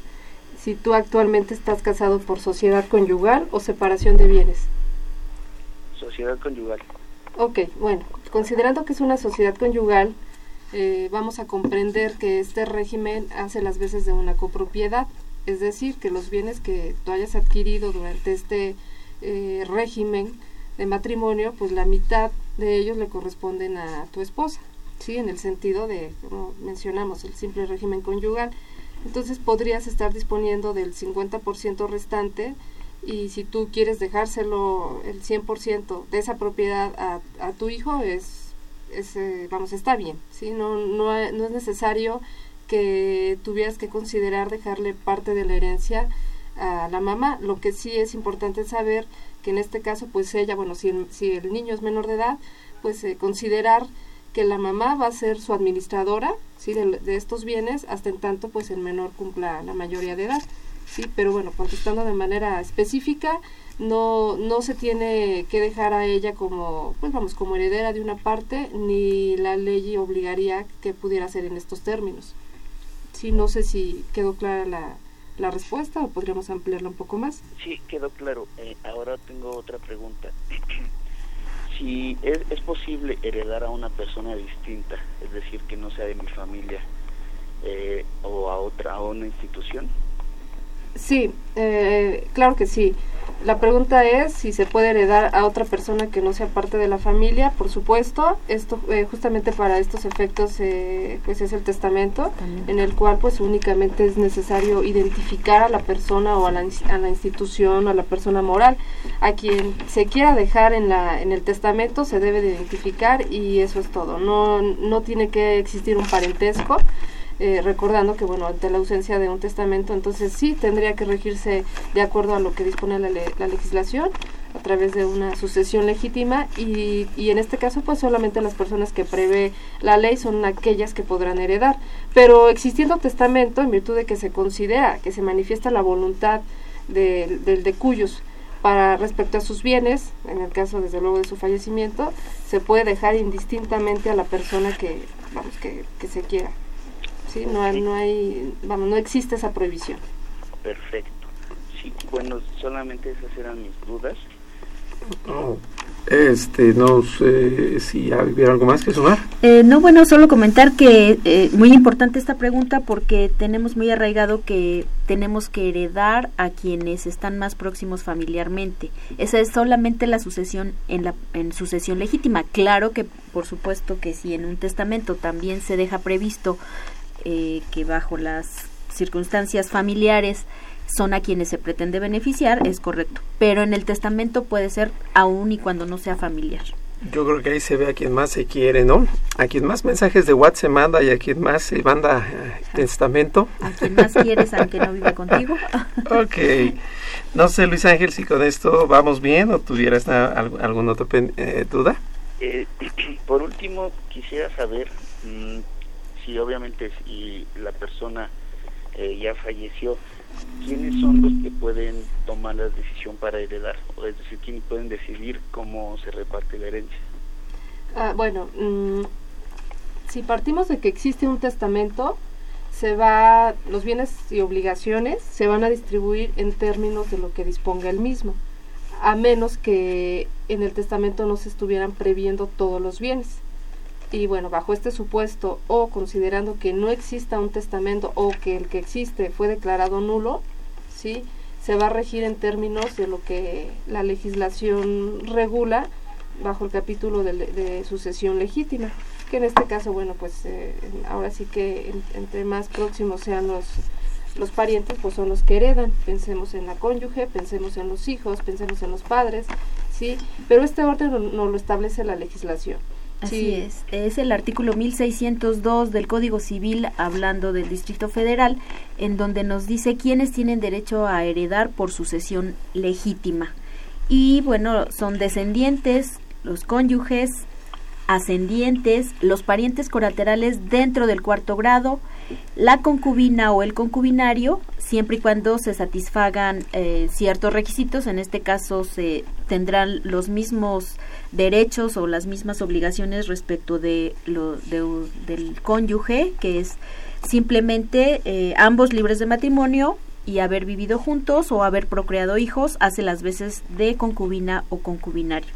si tú actualmente estás casado por sociedad conyugal o separación de bienes.
Sociedad conyugal.
Ok, bueno, considerando que es una sociedad conyugal, eh, vamos a comprender que este régimen hace las veces de una copropiedad, es decir, que los bienes que tú hayas adquirido durante este eh, régimen de matrimonio, pues la mitad de ellos le corresponden a tu esposa. ¿Sí? En el sentido de, como mencionamos, el simple régimen conyugal. Entonces podrías estar disponiendo del 50% restante y si tú quieres dejárselo el 100% de esa propiedad a, a tu hijo, es, es eh, vamos, está bien, ¿sí? No, no, no es necesario que tuvieras que considerar dejarle parte de la herencia a la mamá. Lo que sí es importante saber que en este caso, pues ella, bueno, si si el niño es menor de edad, pues eh, considerar que la mamá va a ser su administradora ¿sí? de, de, estos bienes hasta en tanto pues el menor cumpla la mayoría de edad. Sí, pero bueno, contestando de manera específica, no, no se tiene que dejar a ella como, pues vamos, como heredera de una parte, ni la ley obligaría que pudiera ser en estos términos. Sí, no sé si quedó clara la, la respuesta o podríamos ampliarla un poco más.
Sí, quedó claro. Eh, ahora tengo otra pregunta. Si es, es posible heredar a una persona distinta, es decir, que no sea de mi familia, eh, o a otra, a una institución.
Sí, eh, claro que sí. La pregunta es si se puede heredar a otra persona que no sea parte de la familia, por supuesto. Esto eh, justamente para estos efectos eh, pues es el testamento, en el cual pues únicamente es necesario identificar a la persona o a la, a la institución o a la persona moral. A quien se quiera dejar en, la, en el testamento se debe de identificar y eso es todo. No, no tiene que existir un parentesco. Eh, recordando que bueno ante la ausencia de un testamento entonces sí tendría que regirse de acuerdo a lo que dispone la, la legislación a través de una sucesión legítima y, y, en este caso pues solamente las personas que prevé la ley son aquellas que podrán heredar pero existiendo testamento en virtud de que se considera que se manifiesta la voluntad del de, cuyos para respecto a sus bienes, en el caso desde luego de su fallecimiento, se puede dejar indistintamente a la persona que, vamos, que se quiera. ¿Sí? No, hay, no hay, vamos, no existe esa prohibición.
Perfecto. Sí, bueno, solamente esas eran mis dudas.
Oh, este, no sé si hubiera algo más que sumar.
Eh, no, bueno, solo comentar que eh, muy importante esta pregunta porque tenemos muy arraigado que tenemos que heredar a quienes están más próximos familiarmente. Esa es solamente la sucesión en la en sucesión legítima. Claro que, por supuesto, que si en un testamento también se deja previsto eh, que bajo las circunstancias familiares son a quienes se pretende beneficiar, es correcto. Pero en el testamento puede ser aún y cuando no sea familiar.
Yo creo que ahí se ve a quien más se quiere, ¿no? A quien más mensajes de WhatsApp se manda y a quien más se manda eh, testamento.
A quien más quieres, aunque no viva contigo.
ok. No sé, Luis Ángel, si con esto vamos bien o tuvieras alguna otra eh, duda.
Eh, por último, quisiera saber mmm, si obviamente si la persona eh, ya falleció, ¿quiénes son los que pueden tomar la decisión para heredar? O es decir, ¿quiénes pueden decidir cómo se reparte la herencia?
Ah, bueno, mmm, si partimos de que existe un testamento, se va, los bienes y obligaciones se van a distribuir en términos de lo que disponga el mismo, a menos que en el testamento no se estuvieran previendo todos los bienes y bueno, bajo este supuesto o considerando que no exista un testamento o que el que existe fue declarado nulo, ¿sí? se va a regir en términos de lo que la legislación regula bajo el capítulo de, sucesión legítima, que en este caso, bueno, pues eh, ahora sí que en, entre más próximos sean los, los parientes, pues son los que heredan. Pensemos en la cónyuge, pensemos en los hijos, pensemos en los padres, ¿sí? Pero este orden no lo establece la legislación.
Así sí. es, es el artículo 1602 del Código Civil hablando del Distrito Federal, en donde nos dice quiénes tienen derecho a heredar por sucesión legítima. Y bueno, son descendientes, los cónyuges, ascendientes, los parientes colaterales dentro del cuarto grado, la concubina o el concubinario, siempre y cuando se satisfagan eh, ciertos requisitos, en este caso se tendrán los mismos derechos o las mismas obligaciones respecto de lo de, del cónyuge, que es simplemente eh, ambos libres de matrimonio y haber vivido juntos o haber procreado hijos hace las veces de concubina o concubinario.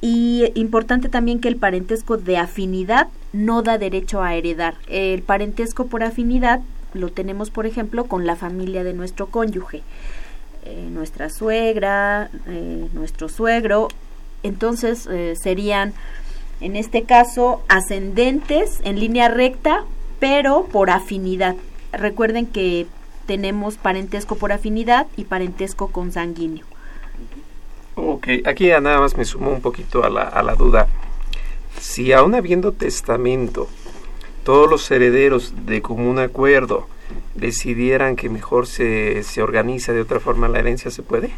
Y importante también que el parentesco de afinidad no da derecho a heredar. El parentesco por afinidad lo tenemos, por ejemplo, con la familia de nuestro cónyuge. Eh, nuestra suegra, eh, nuestro suegro. Entonces eh, serían, en este caso, ascendentes en línea recta, pero por afinidad. Recuerden que tenemos parentesco por afinidad y parentesco consanguíneo.
Ok, aquí ya nada más me sumo un poquito a la, a la duda. Si aún habiendo testamento, todos los herederos de común acuerdo decidieran que mejor se, se organiza de otra forma la herencia, ¿se puede?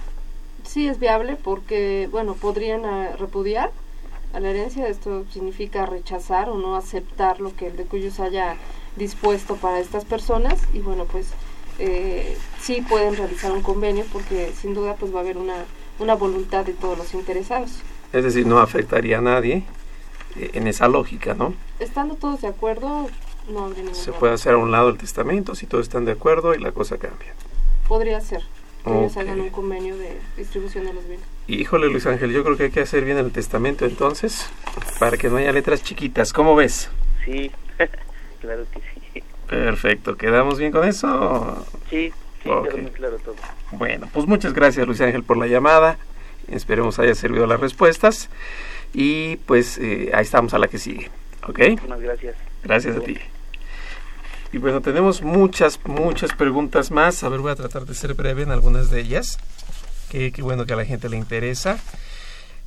Sí, es viable porque, bueno, podrían eh, repudiar a la herencia. Esto significa rechazar o no aceptar lo que el de cuyos haya dispuesto para estas personas y, bueno, pues eh, sí pueden realizar un convenio porque sin duda pues va a haber una, una voluntad de todos los interesados.
Es decir, no afectaría a nadie eh, en esa lógica, ¿no?
Estando todos de acuerdo, no habría ningún
Se
problema.
puede hacer a un lado el testamento si todos están de acuerdo y la cosa cambia.
Podría ser ellos
Ok.
hagan un convenio de distribución de los bienes.
Híjole, Luis Ángel, yo creo que hay que hacer bien el testamento entonces, para que no haya letras chiquitas. ¿Cómo ves?
Sí, claro que sí.
Perfecto, ¿quedamos bien con eso?
Sí, sí,
Ok.
quedó muy claro todo.
Bueno, pues muchas gracias Luis Ángel por la llamada. Esperemos haya servido las respuestas. Y pues eh, ahí estamos a la que sigue. ¿Ok?
Muchas gracias.
Gracias a ti. Y bueno, tenemos muchas, muchas preguntas más. A ver, voy a tratar de ser breve en algunas de ellas. Que, bueno que a la gente le interesa.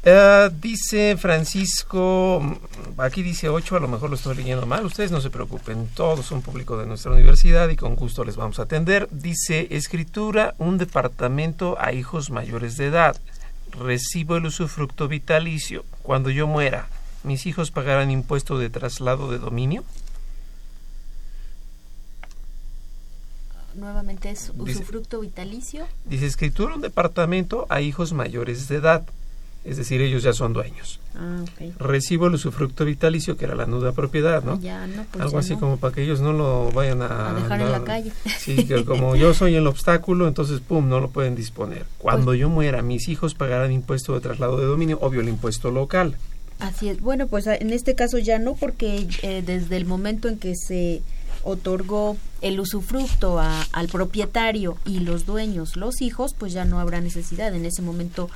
Eh, dice Francisco, mm, aquí dice 8, a lo mejor lo estoy leyendo mal, ustedes no se preocupen, todos son público de nuestra universidad y con gusto les vamos a atender. Dice, escritura, un departamento a hijos mayores de edad, recibo el usufructo vitalicio. Cuando yo muera, ¿mis hijos pagarán impuesto de traslado de dominio?
Nuevamente es
Dice-
usufructo vitalicio.
Dice, escritura, un departamento a hijos mayores de edad, es decir, ellos ya son dueños.
Ah, ok.
Recibo el usufructo vitalicio, que era la nuda propiedad, ¿no?
Ya, no, pues
Algo
ya
así
no.
como para que ellos no lo vayan a...
A dejar en la calle.
Sí, que como yo soy el obstáculo, entonces, pum, no lo pueden disponer. Cuando
Pues
yo muera, mis hijos pagarán impuesto de traslado de dominio, obvio el impuesto local.
Así es. Bueno, pues en este caso ya no, porque eh, desde el momento en que se otorgó el usufructo a- al propietario y los dueños, los hijos, pues ya no habrá necesidad. En ese momento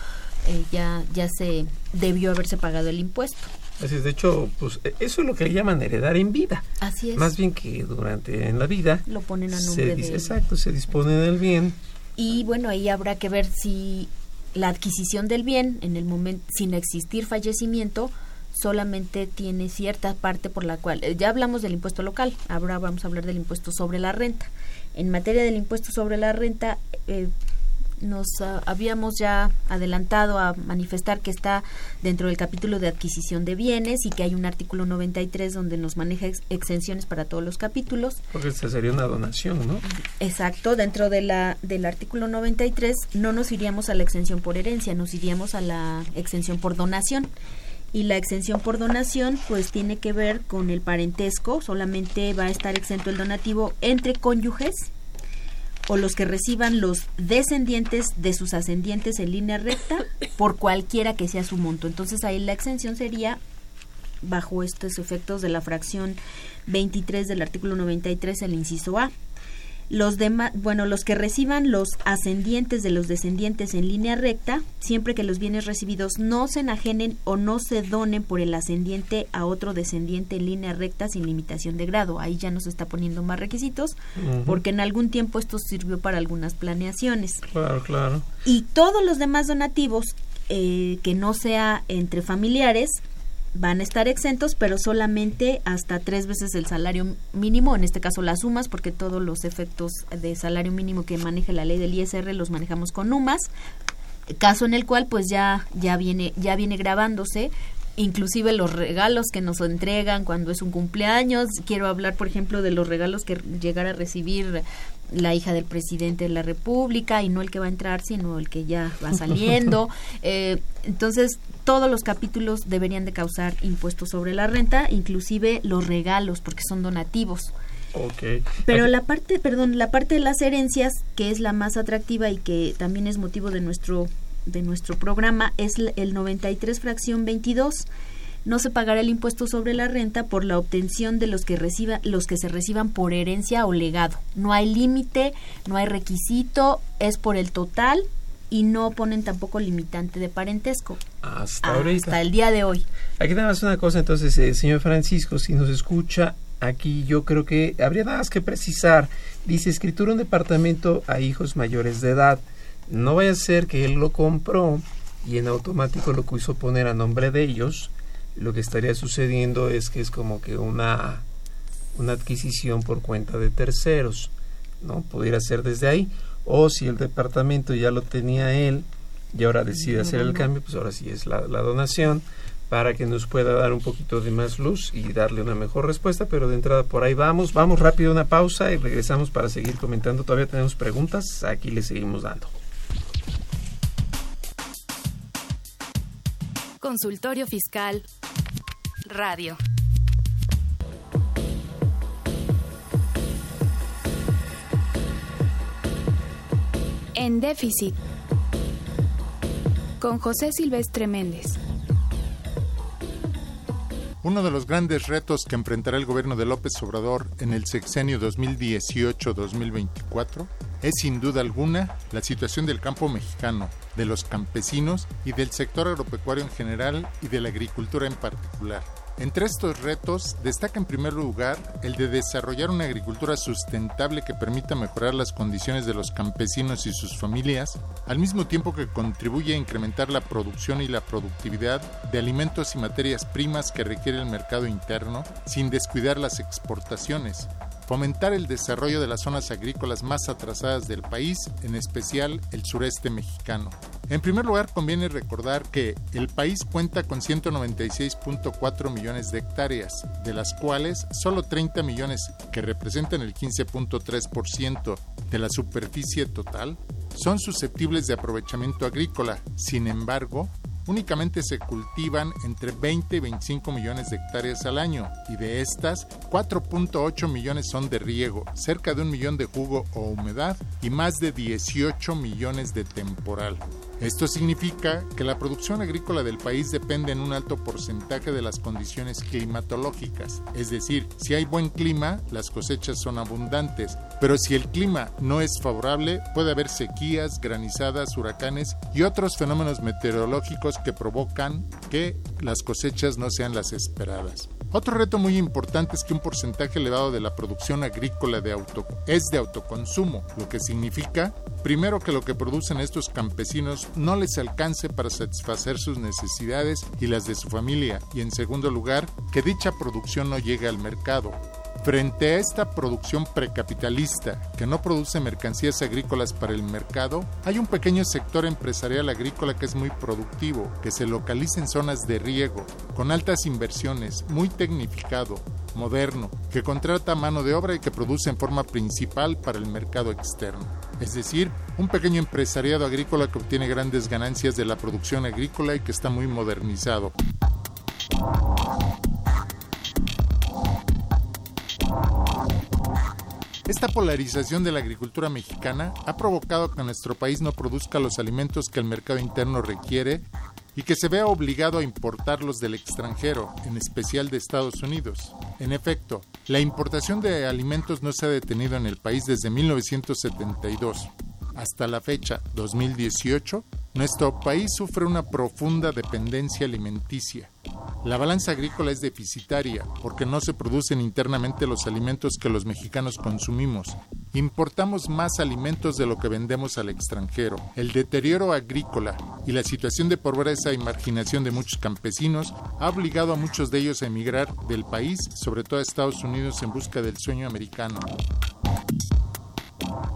eh, ya ya se debió haberse pagado el impuesto.
Así es, de hecho, pues e- eso es lo que le llaman heredar en vida.
Así es.
Más bien que durante en la vida
Lo ponen a nombre de
exacto, se dispone del bien.
Y bueno, ahí habrá que ver si la adquisición del bien, en el momento, sin existir fallecimiento, solamente tiene cierta parte por la cual, eh, ya hablamos del impuesto local, ahora vamos a hablar del impuesto sobre la renta. En materia del impuesto sobre la renta, eh, nos ah, habíamos ya adelantado a manifestar que está dentro del capítulo de adquisición de bienes y que hay un artículo 93 donde nos maneja ex- exenciones para todos los capítulos.
Porque esta sería una donación, ¿no?
Exacto, dentro de la, del artículo 93 no nos iríamos a la exención por herencia, nos iríamos a la exención por donación. Y la exención por donación pues tiene que ver con el parentesco, solamente va a estar exento el donativo entre cónyuges o los que reciban los descendientes de sus ascendientes en línea recta por cualquiera que sea su monto. Entonces ahí la exención sería bajo estos efectos de la fracción 23 del artículo 93, el inciso A. Los demás, bueno, los que reciban los ascendientes de los descendientes en línea recta, siempre que los bienes recibidos no se enajenen o no se donen por el ascendiente a otro descendiente en línea recta sin limitación de grado. Ahí ya nos está poniendo más requisitos, porque en algún tiempo esto sirvió para algunas planeaciones.
Claro, claro.
Y todos los demás donativos eh, que no sea entre familiares van a estar exentos, pero solamente hasta tres veces el salario mínimo, en este caso las sumas, porque todos los efectos de salario mínimo que maneja la ley del ISR los manejamos con UMAS, caso en el cual pues ya ya viene ya viene grabándose inclusive los regalos que nos entregan cuando es un cumpleaños. Quiero hablar por ejemplo de los regalos que llegara a recibir la hija del presidente de la república y no el que va a entrar sino el que ya va saliendo. Eh, entonces todos los capítulos deberían de causar impuestos sobre la renta inclusive los regalos porque son donativos
Ok.
pero la parte, perdón, la parte de las herencias, que es la más atractiva y que también es motivo de nuestro de nuestro programa, es el 93 fracción 22. No se pagará el impuesto sobre la renta por la obtención de los que reciba, los que se reciban por herencia o legado. No hay límite, no hay requisito, es por el total y no ponen tampoco limitante de parentesco.
Hasta ahorita.
Hasta el día de hoy.
Aquí nada más una cosa, entonces, eh, señor Francisco, si nos escucha, aquí yo creo que habría nada más que precisar. Dice, escritura un departamento a hijos mayores de edad. No vaya a ser que él lo compró y en automático lo quiso poner a nombre de ellos. Lo que estaría sucediendo es que es como que una una adquisición por cuenta de terceros, ¿no? Pudiera ser desde ahí. O si el departamento ya lo tenía él y ahora decide hacer el cambio, pues ahora sí es la, la donación para que nos pueda dar un poquito de más luz y darle una mejor respuesta, pero de entrada por ahí vamos, vamos rápido a una pausa y regresamos para seguir comentando, todavía tenemos preguntas, aquí le seguimos dando.
Consultorio Fiscal Radio. En déficit. Con José Silvestre Méndez.
Uno de los grandes retos que enfrentará el gobierno de López Obrador en el sexenio 2018-2024 es sin duda alguna la situación del campo mexicano, de los campesinos y del sector agropecuario en general y de la agricultura en particular. Entre estos retos destaca en primer lugar el de desarrollar una agricultura sustentable que permita mejorar las condiciones de los campesinos y sus familias, al mismo tiempo que contribuye a incrementar la producción y la productividad de alimentos y materias primas que requiere el mercado interno, sin descuidar las exportaciones, fomentar el desarrollo de las zonas agrícolas más atrasadas del país, en especial el sureste mexicano. En primer lugar, conviene recordar que el país cuenta con 196.4 millones de hectáreas, de las cuales solo 30 millones, que representan el 15.3% de la superficie total, son susceptibles de aprovechamiento agrícola. Sin embargo, únicamente se cultivan entre 20 y 25 millones de hectáreas al año y de estas 4.8 millones son de riego, cerca de un millón de jugo o humedad y más de 18 millones de temporal. Esto significa que la producción agrícola del país depende en un alto porcentaje de las condiciones climatológicas, es decir, si hay buen clima, las cosechas son abundantes, pero si el clima no es favorable, puede haber sequías, granizadas, huracanes y otros fenómenos meteorológicos que provocan que las cosechas no sean las esperadas. Otro reto muy importante es que un porcentaje elevado de la producción agrícola de auto, es de autoconsumo, lo que significa, primero, que lo que producen estos campesinos no les alcance para satisfacer sus necesidades y las de su familia, y en segundo lugar, que dicha producción no llegue al mercado. Frente a esta producción precapitalista que no produce mercancías agrícolas para el mercado, hay un pequeño sector empresarial agrícola que es muy productivo, que se localiza en zonas de riego, con altas inversiones, muy tecnificado, moderno, que contrata mano de obra y que produce en forma principal para el mercado externo. Es decir, un pequeño empresariado agrícola que obtiene grandes ganancias de la producción agrícola y que está muy modernizado. Esta polarización de la agricultura mexicana ha provocado que nuestro país no produzca los alimentos que el mercado interno requiere y que se vea obligado a importarlos del extranjero, en especial de Estados Unidos. En efecto, la importación de alimentos no se ha detenido en el país desde 1972. Hasta la fecha, 2018, nuestro país sufre una profunda dependencia alimenticia. La balanza agrícola es deficitaria porque no se producen internamente los alimentos que los mexicanos consumimos. Importamos más alimentos de lo que vendemos al extranjero. El deterioro agrícola y la situación de pobreza y marginación de muchos campesinos ha obligado a muchos de ellos a emigrar del país, sobre todo a Estados Unidos, en busca del sueño americano.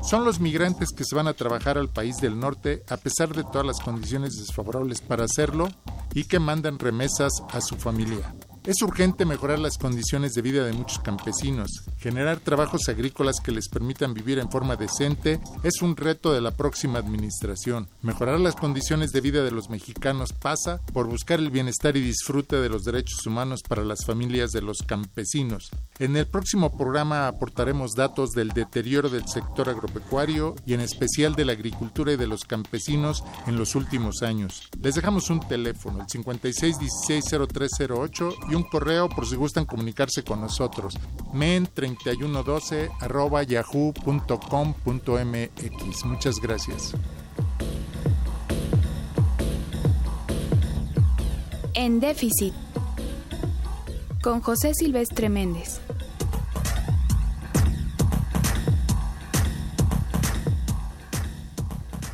Son los migrantes que se van a trabajar al país del norte a pesar de todas las condiciones desfavorables para hacerlo y que mandan remesas a su familia. Es urgente mejorar las condiciones de vida de muchos campesinos. Generar trabajos agrícolas que les permitan vivir en forma decente es un reto de la próxima administración. Mejorar las condiciones de vida de los mexicanos pasa por buscar el bienestar y disfrute de los derechos humanos para las familias de los campesinos. En el próximo programa aportaremos datos del deterioro del sector agropecuario y en especial de la agricultura y de los campesinos en los últimos años. Les dejamos un teléfono, el 56160308 y un correo por si gustan comunicarse con nosotros. men3112 arroba yahoo.com.mx. Muchas gracias.
En déficit. Con José Silvestre Méndez.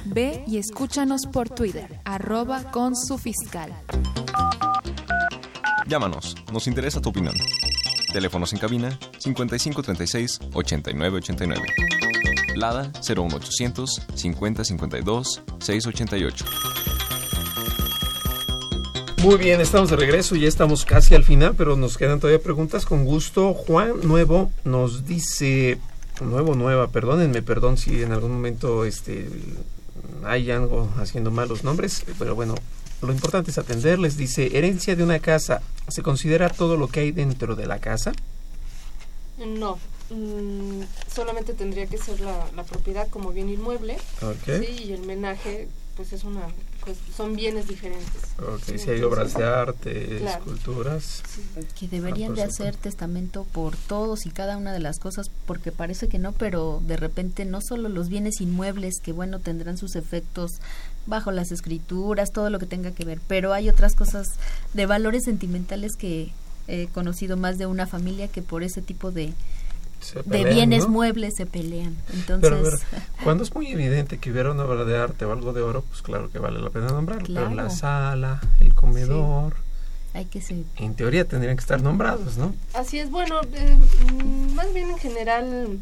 Ve y escúchanos por Twitter, arroba con su fiscal.
Llámanos, nos interesa tu opinión. Teléfonos en cabina 5536 8989. Lada 01800 5052 688.
Muy bien, estamos de regreso, ya estamos casi al final, pero nos quedan todavía preguntas con gusto. Juan Nuevo nos dice, Nuevo Nueva, perdónenme, perdón si en algún momento este hay algo haciendo mal los nombres, pero bueno, lo importante es atenderles. Dice, herencia de una casa, ¿se considera todo lo que hay dentro de la casa?
No, mm, solamente tendría que ser la, la propiedad como bien inmueble. Sí, y el menaje, pues es una pues, son bienes diferentes.
Ok, si hay obras de arte, esculturas.
Que deberían de hacer testamento por todos y cada una de las cosas, porque parece que no, pero de repente no solo los bienes inmuebles, que bueno, tendrán sus efectos bajo las escrituras, todo lo que tenga que ver, pero hay otras cosas de valores sentimentales que he conocido más de una familia que por ese tipo de, de bienes muebles se pelean. Entonces,
cuando es muy evidente que hubiera una obra de arte o algo de oro, pues claro que vale la pena nombrarlo. Pero la sala, el comedor,
hay que ser.
En teoría tendrían que estar nombrados, ¿no?
Así es. Bueno, eh, mm, más bien en general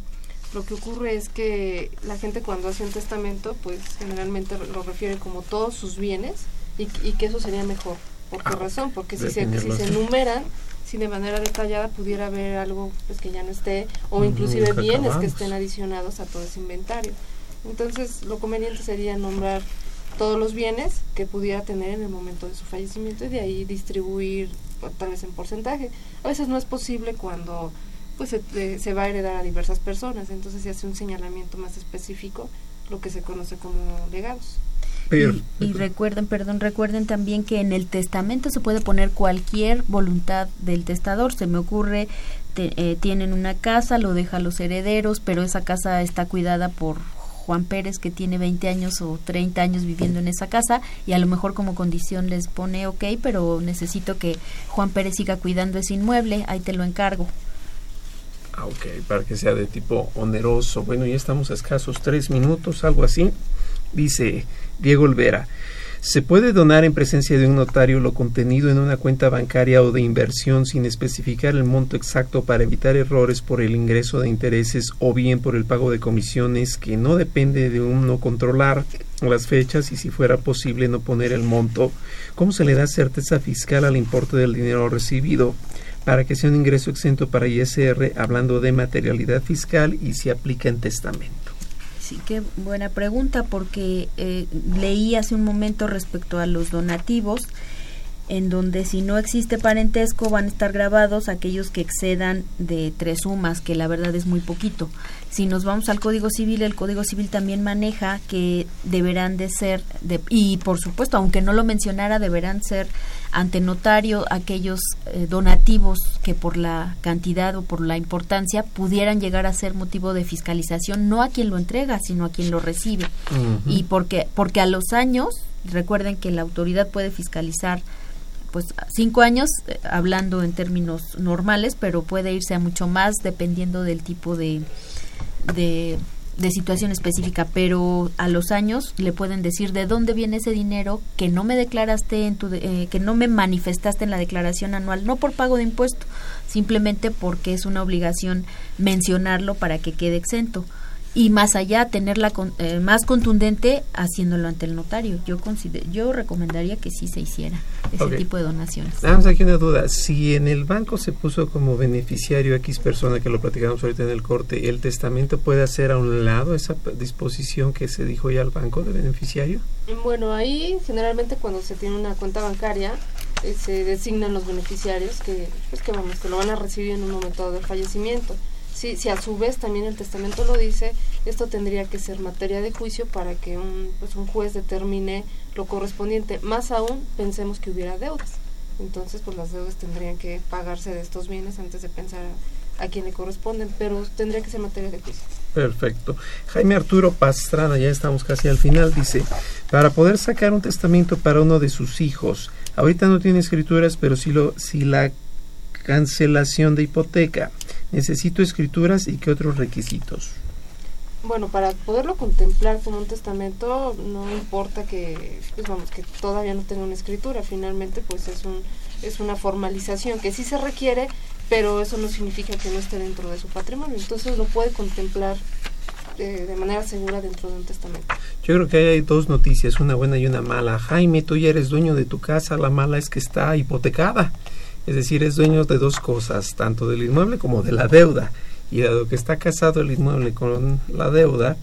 lo que ocurre es que la gente cuando hace un testamento, pues generalmente lo refiere como todos sus bienes y, que eso sería mejor. ¿Por qué ah, razón? Porque si se, si se enumeran si de manera detallada pudiera haber algo pues que ya no esté o inclusive bienes que estén adicionados a todo ese inventario. Entonces, lo conveniente sería nombrar todos los bienes que pudiera tener en el momento de su fallecimiento y de ahí distribuir tal vez en porcentaje. A veces no es posible cuando pues se, se va a heredar a diversas personas, entonces se hace un señalamiento más específico, lo que se conoce como legados.
Y, recuerden, perdón, recuerden también que en el testamento se puede poner cualquier voluntad del testador. Se me ocurre, eh, tienen una casa, lo deja a los herederos, pero esa casa está cuidada por Juan Pérez que tiene 20 años o 30 años viviendo en esa casa y a lo mejor como condición les pone ok, pero necesito que Juan Pérez siga cuidando ese inmueble, ahí te lo encargo.
Ah, ok, para que sea de tipo oneroso. Bueno, ya estamos a escasos tres minutos, algo así. Dice Diego Olvera. Se puede donar en presencia de un notario lo contenido en una cuenta bancaria o de inversión sin especificar el monto exacto para evitar errores por el ingreso de intereses o bien por el pago de comisiones que no depende de uno controlar las fechas y si fuera posible no poner el monto. ¿Cómo se le da certeza fiscal al importe del dinero recibido para que sea un ingreso exento para ISR hablando de materialidad fiscal y se aplica en testamento?
Sí, qué buena pregunta porque eh, leí hace un momento respecto a los donativos en donde si no existe parentesco van a estar grabados aquellos que excedan de tres sumas, que la verdad es muy poquito. Si nos vamos al Código Civil, el Código Civil también maneja que deberán de ser, de, y por supuesto, aunque no lo mencionara, deberán ser ante notario aquellos eh, donativos que por la cantidad o por la importancia pudieran llegar a ser motivo de fiscalización, no a quien lo entrega, sino a quien lo recibe. Y porque, porque a los años, recuerden que la autoridad puede fiscalizar pues cinco años eh, hablando en términos normales pero puede irse a mucho más dependiendo del tipo de de, situación específica, pero a los años le pueden decir de dónde viene ese dinero que no me declaraste en tu eh, que no me manifestaste en la declaración anual, no por pago de impuesto, simplemente porque es una obligación mencionarlo para que quede exento y más allá tenerla eh, más contundente haciéndolo ante el notario. Yo yo recomendaría que sí se hiciera ese tipo de donaciones.
Vamos aquí una duda. Si en el banco se puso como beneficiario X persona que lo platicamos ahorita en el corte, ¿el testamento puede hacer a un lado esa disposición que se dijo ya al banco de beneficiario?
Bueno, ahí generalmente cuando se tiene una cuenta bancaria eh, se designan los beneficiarios que pues que vamos que lo van a recibir en un momento de fallecimiento si, si a su vez también el testamento lo dice, esto tendría que ser materia de juicio para que un, pues un juez determine lo correspondiente. Más aún, pensemos que hubiera deudas. Entonces, pues las deudas tendrían que pagarse de estos bienes antes de pensar a, quién le corresponden, pero tendría que ser materia de juicio.
Perfecto. Jaime Arturo Pastrana, ya estamos casi al final, dice, para poder sacar un testamento para uno de sus hijos, ahorita no tiene escrituras, pero sí, lo, si la cancelación de hipoteca. Necesito escrituras y qué otros requisitos.
Bueno, para poderlo contemplar como un testamento no importa que, pues vamos, que todavía no tenga una escritura. Finalmente, pues es un es una formalización que sí se requiere, pero eso no significa que no esté dentro de su patrimonio. Entonces lo puede contemplar de, de, manera segura dentro de un testamento.
Yo creo que hay dos noticias, una buena y una mala. Jaime, tú ya eres dueño de tu casa, la mala es que está hipotecada. Es decir, es dueño de dos cosas, tanto del inmueble como de la deuda. Y dado que está casado el inmueble con la deuda,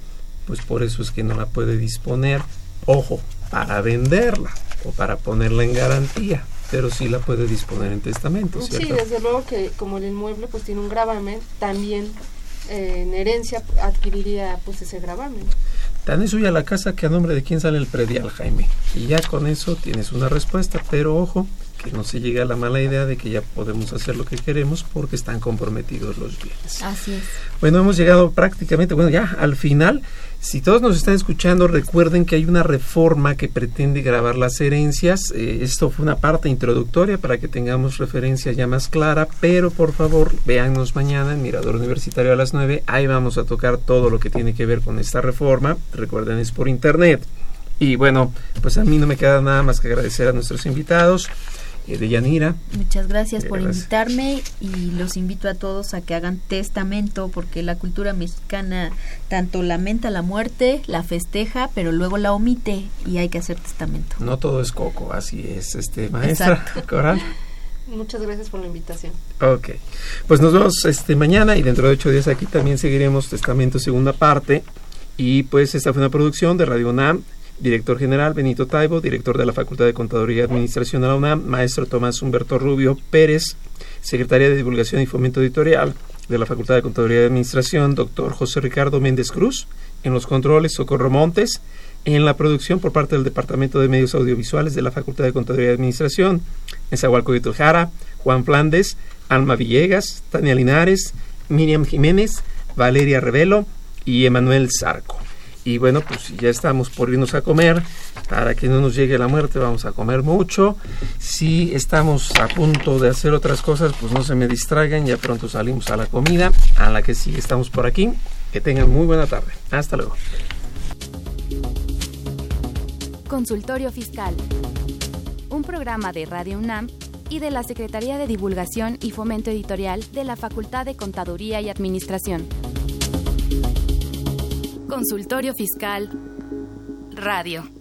pues por eso es que no la puede disponer, ojo, para venderla o para ponerla en garantía, pero sí la puede disponer en testamento. ¿cierto?
Sí, desde luego que como el inmueble pues tiene un gravamen, también eh, en herencia adquiriría pues ese gravamen.
Tan es suya la casa que a nombre de quién sale el predial, Jaime. Y ya con eso tienes una respuesta, pero ojo, que no se llegue a la mala idea de que ya podemos hacer lo que queremos porque están comprometidos los bienes.
Así es.
Bueno, hemos llegado prácticamente, bueno, ya al final. Si todos nos están escuchando, recuerden que hay una reforma que pretende grabar las herencias. Eh, esto fue una parte introductoria para que tengamos referencia ya más clara, pero por favor, véannos mañana en Mirador Universitario a las 9. Ahí vamos a tocar todo lo que tiene que ver con esta reforma. Recuerden, es por internet. Y bueno, pues a mí no me queda nada más que agradecer a nuestros invitados de Yanira.
Muchas gracias por invitarme y los invito a todos a que hagan testamento porque la cultura mexicana tanto lamenta la muerte, la festeja, pero luego la omite y hay que hacer testamento.
No todo es coco, así es, este maestra Coral.
Muchas gracias por la invitación.
Ok, pues nos vemos este mañana y dentro de ocho días aquí también seguiremos Testamento segunda parte y pues esta fue una producción de Radio UNAM Director General Benito Taibo, director de la Facultad de Contaduría y Administración de la UNAM, maestro Tomás Humberto Rubio Pérez, secretaria de Divulgación y Fomento Editorial de la Facultad de Contaduría y Administración, doctor José Ricardo Méndez Cruz, en los controles Socorro Montes, en la producción por parte del Departamento de Medios Audiovisuales de la Facultad de Contaduría y Administración, en Zahualcóyotl Jara, Juan Flandes, Alma Villegas, Tania Linares, Miriam Jiménez, Valeria Revelo y Emanuel Zarco. Y bueno, pues ya estamos por irnos a comer. Para que no nos llegue la muerte, vamos a comer mucho. Si estamos a punto de hacer otras cosas, pues no se me distraigan. Ya pronto salimos a la comida, a la que sí estamos por aquí. Que tengan muy buena tarde. Hasta luego.
Consultorio Fiscal. Un programa de Radio UNAM y de la Secretaría de Divulgación y Fomento Editorial de la Facultad de Contaduría y Administración. Consultorio Fiscal Radio.